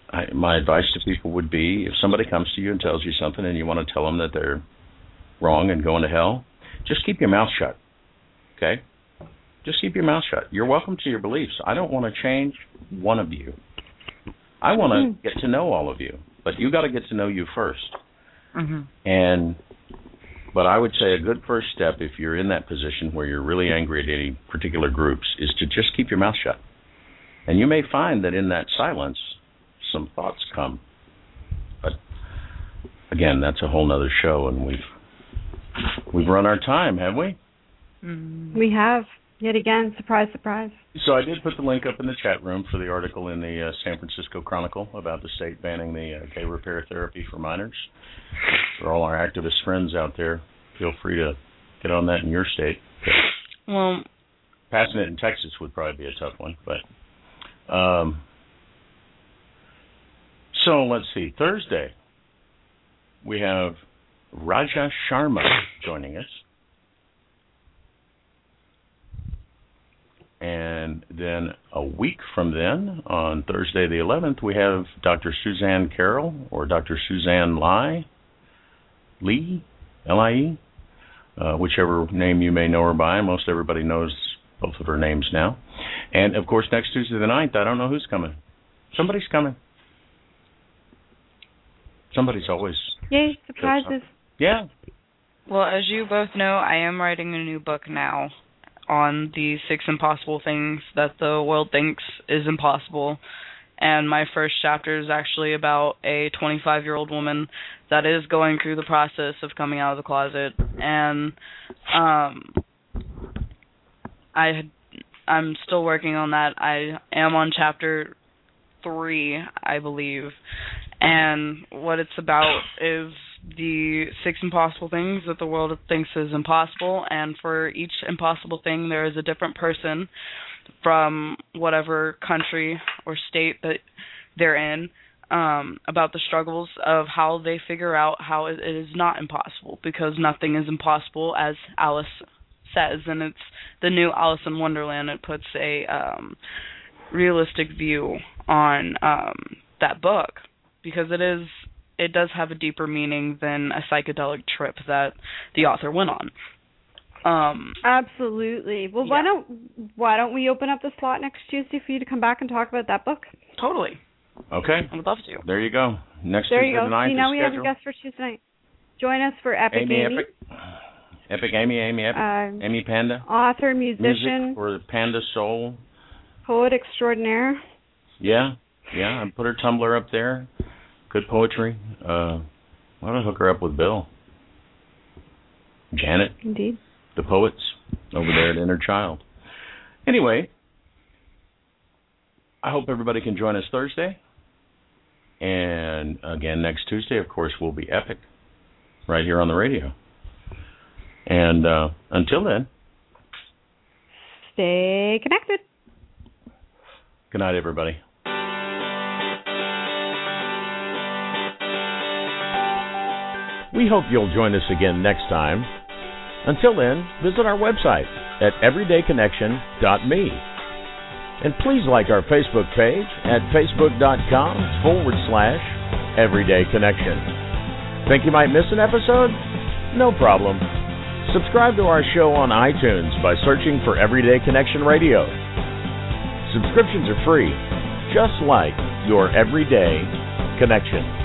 I, my advice to people would be: if somebody comes to you and tells you something, and you want to tell them that they're wrong and going to hell, just keep your mouth shut. Okay, just keep your mouth shut. You're welcome to your beliefs. I don't want to change one of you. I want to get to know all of you. but you got to get to know you 1st hmm And but I would say a good first step if you're in that position where you're really angry at any particular groups is to just keep your mouth shut. And you may find that in that silence some thoughts come. But again, that's a whole nother show and we've we've run our time, have we? hmm We have yet again. Surprise, surprise. So I did put the link up in the chat room for the article in the uh, San Francisco Chronicle about the state banning the uh, gay repair therapy for minors. For all our activist friends out there, feel free to get on that in your state. Well, Passing it in Texas would probably be a tough one, but um, so let's see. Thursday we have Raja Sharma joining us. And then a week from then, on Thursday the 11th, we have Dr. Suzanne Carroll or Dr. Suzanne Lai, Lee, L-I-E, uh, whichever name you may know her by. Most everybody knows both of her names now. And of course, next Tuesday the 9th, I don't know who's coming. Somebody's coming. Somebody's always, Yay, surprises. yeah. well, as you both know, I am writing a new book now on the six impossible things that the world thinks is impossible. And my first chapter is actually about a 25 year old woman that is going through the process of coming out of the closet. And um, I had, I'm still working on that. I am on chapter three, I believe. And what it's about is the six impossible things that the world thinks is impossible, and for each impossible thing, there is a different person from whatever country or state that they're in um, about the struggles of how they figure out how it is not impossible because nothing is impossible, as Alice says, and it's the new Alice in Wonderland. It puts a um, realistic view on um, that book because it is it does have a deeper meaning than a psychedelic trip that the author went on. Um, Absolutely. Well, why don't why don't we open up the slot next Tuesday for you to come back and talk about that book? totally, Okay. I would love to. There you go. Next There Tuesday you go. the 9th See, now is we have a guest for Tuesday night. Join us for Epic Amy, Amy, Epic, Epic Amy, Amy, Epic, uh, Amy Panda, author, music musician, for Panda Soul. poet extraordinaire. Yeah, yeah. I put her Tumblr up there. Good poetry. Uh, why don't I hook her up with Bill? Janet, Indeed. the poets over there at Inner Child. Anyway, I hope everybody can join us Thursday. And again, next Tuesday, of course, will be epic right here on the radio. And uh, until then, Stay connected. good night, everybody. We hope you'll join us again next time. Until then, visit our website at everydayconnection.me. And please like our Facebook page at facebook.com forward slash everydayconnection. Think you might miss an episode? No problem. Subscribe to our show on iTunes by searching for Everyday Connection Radio. Subscriptions are free, just like your everyday connection.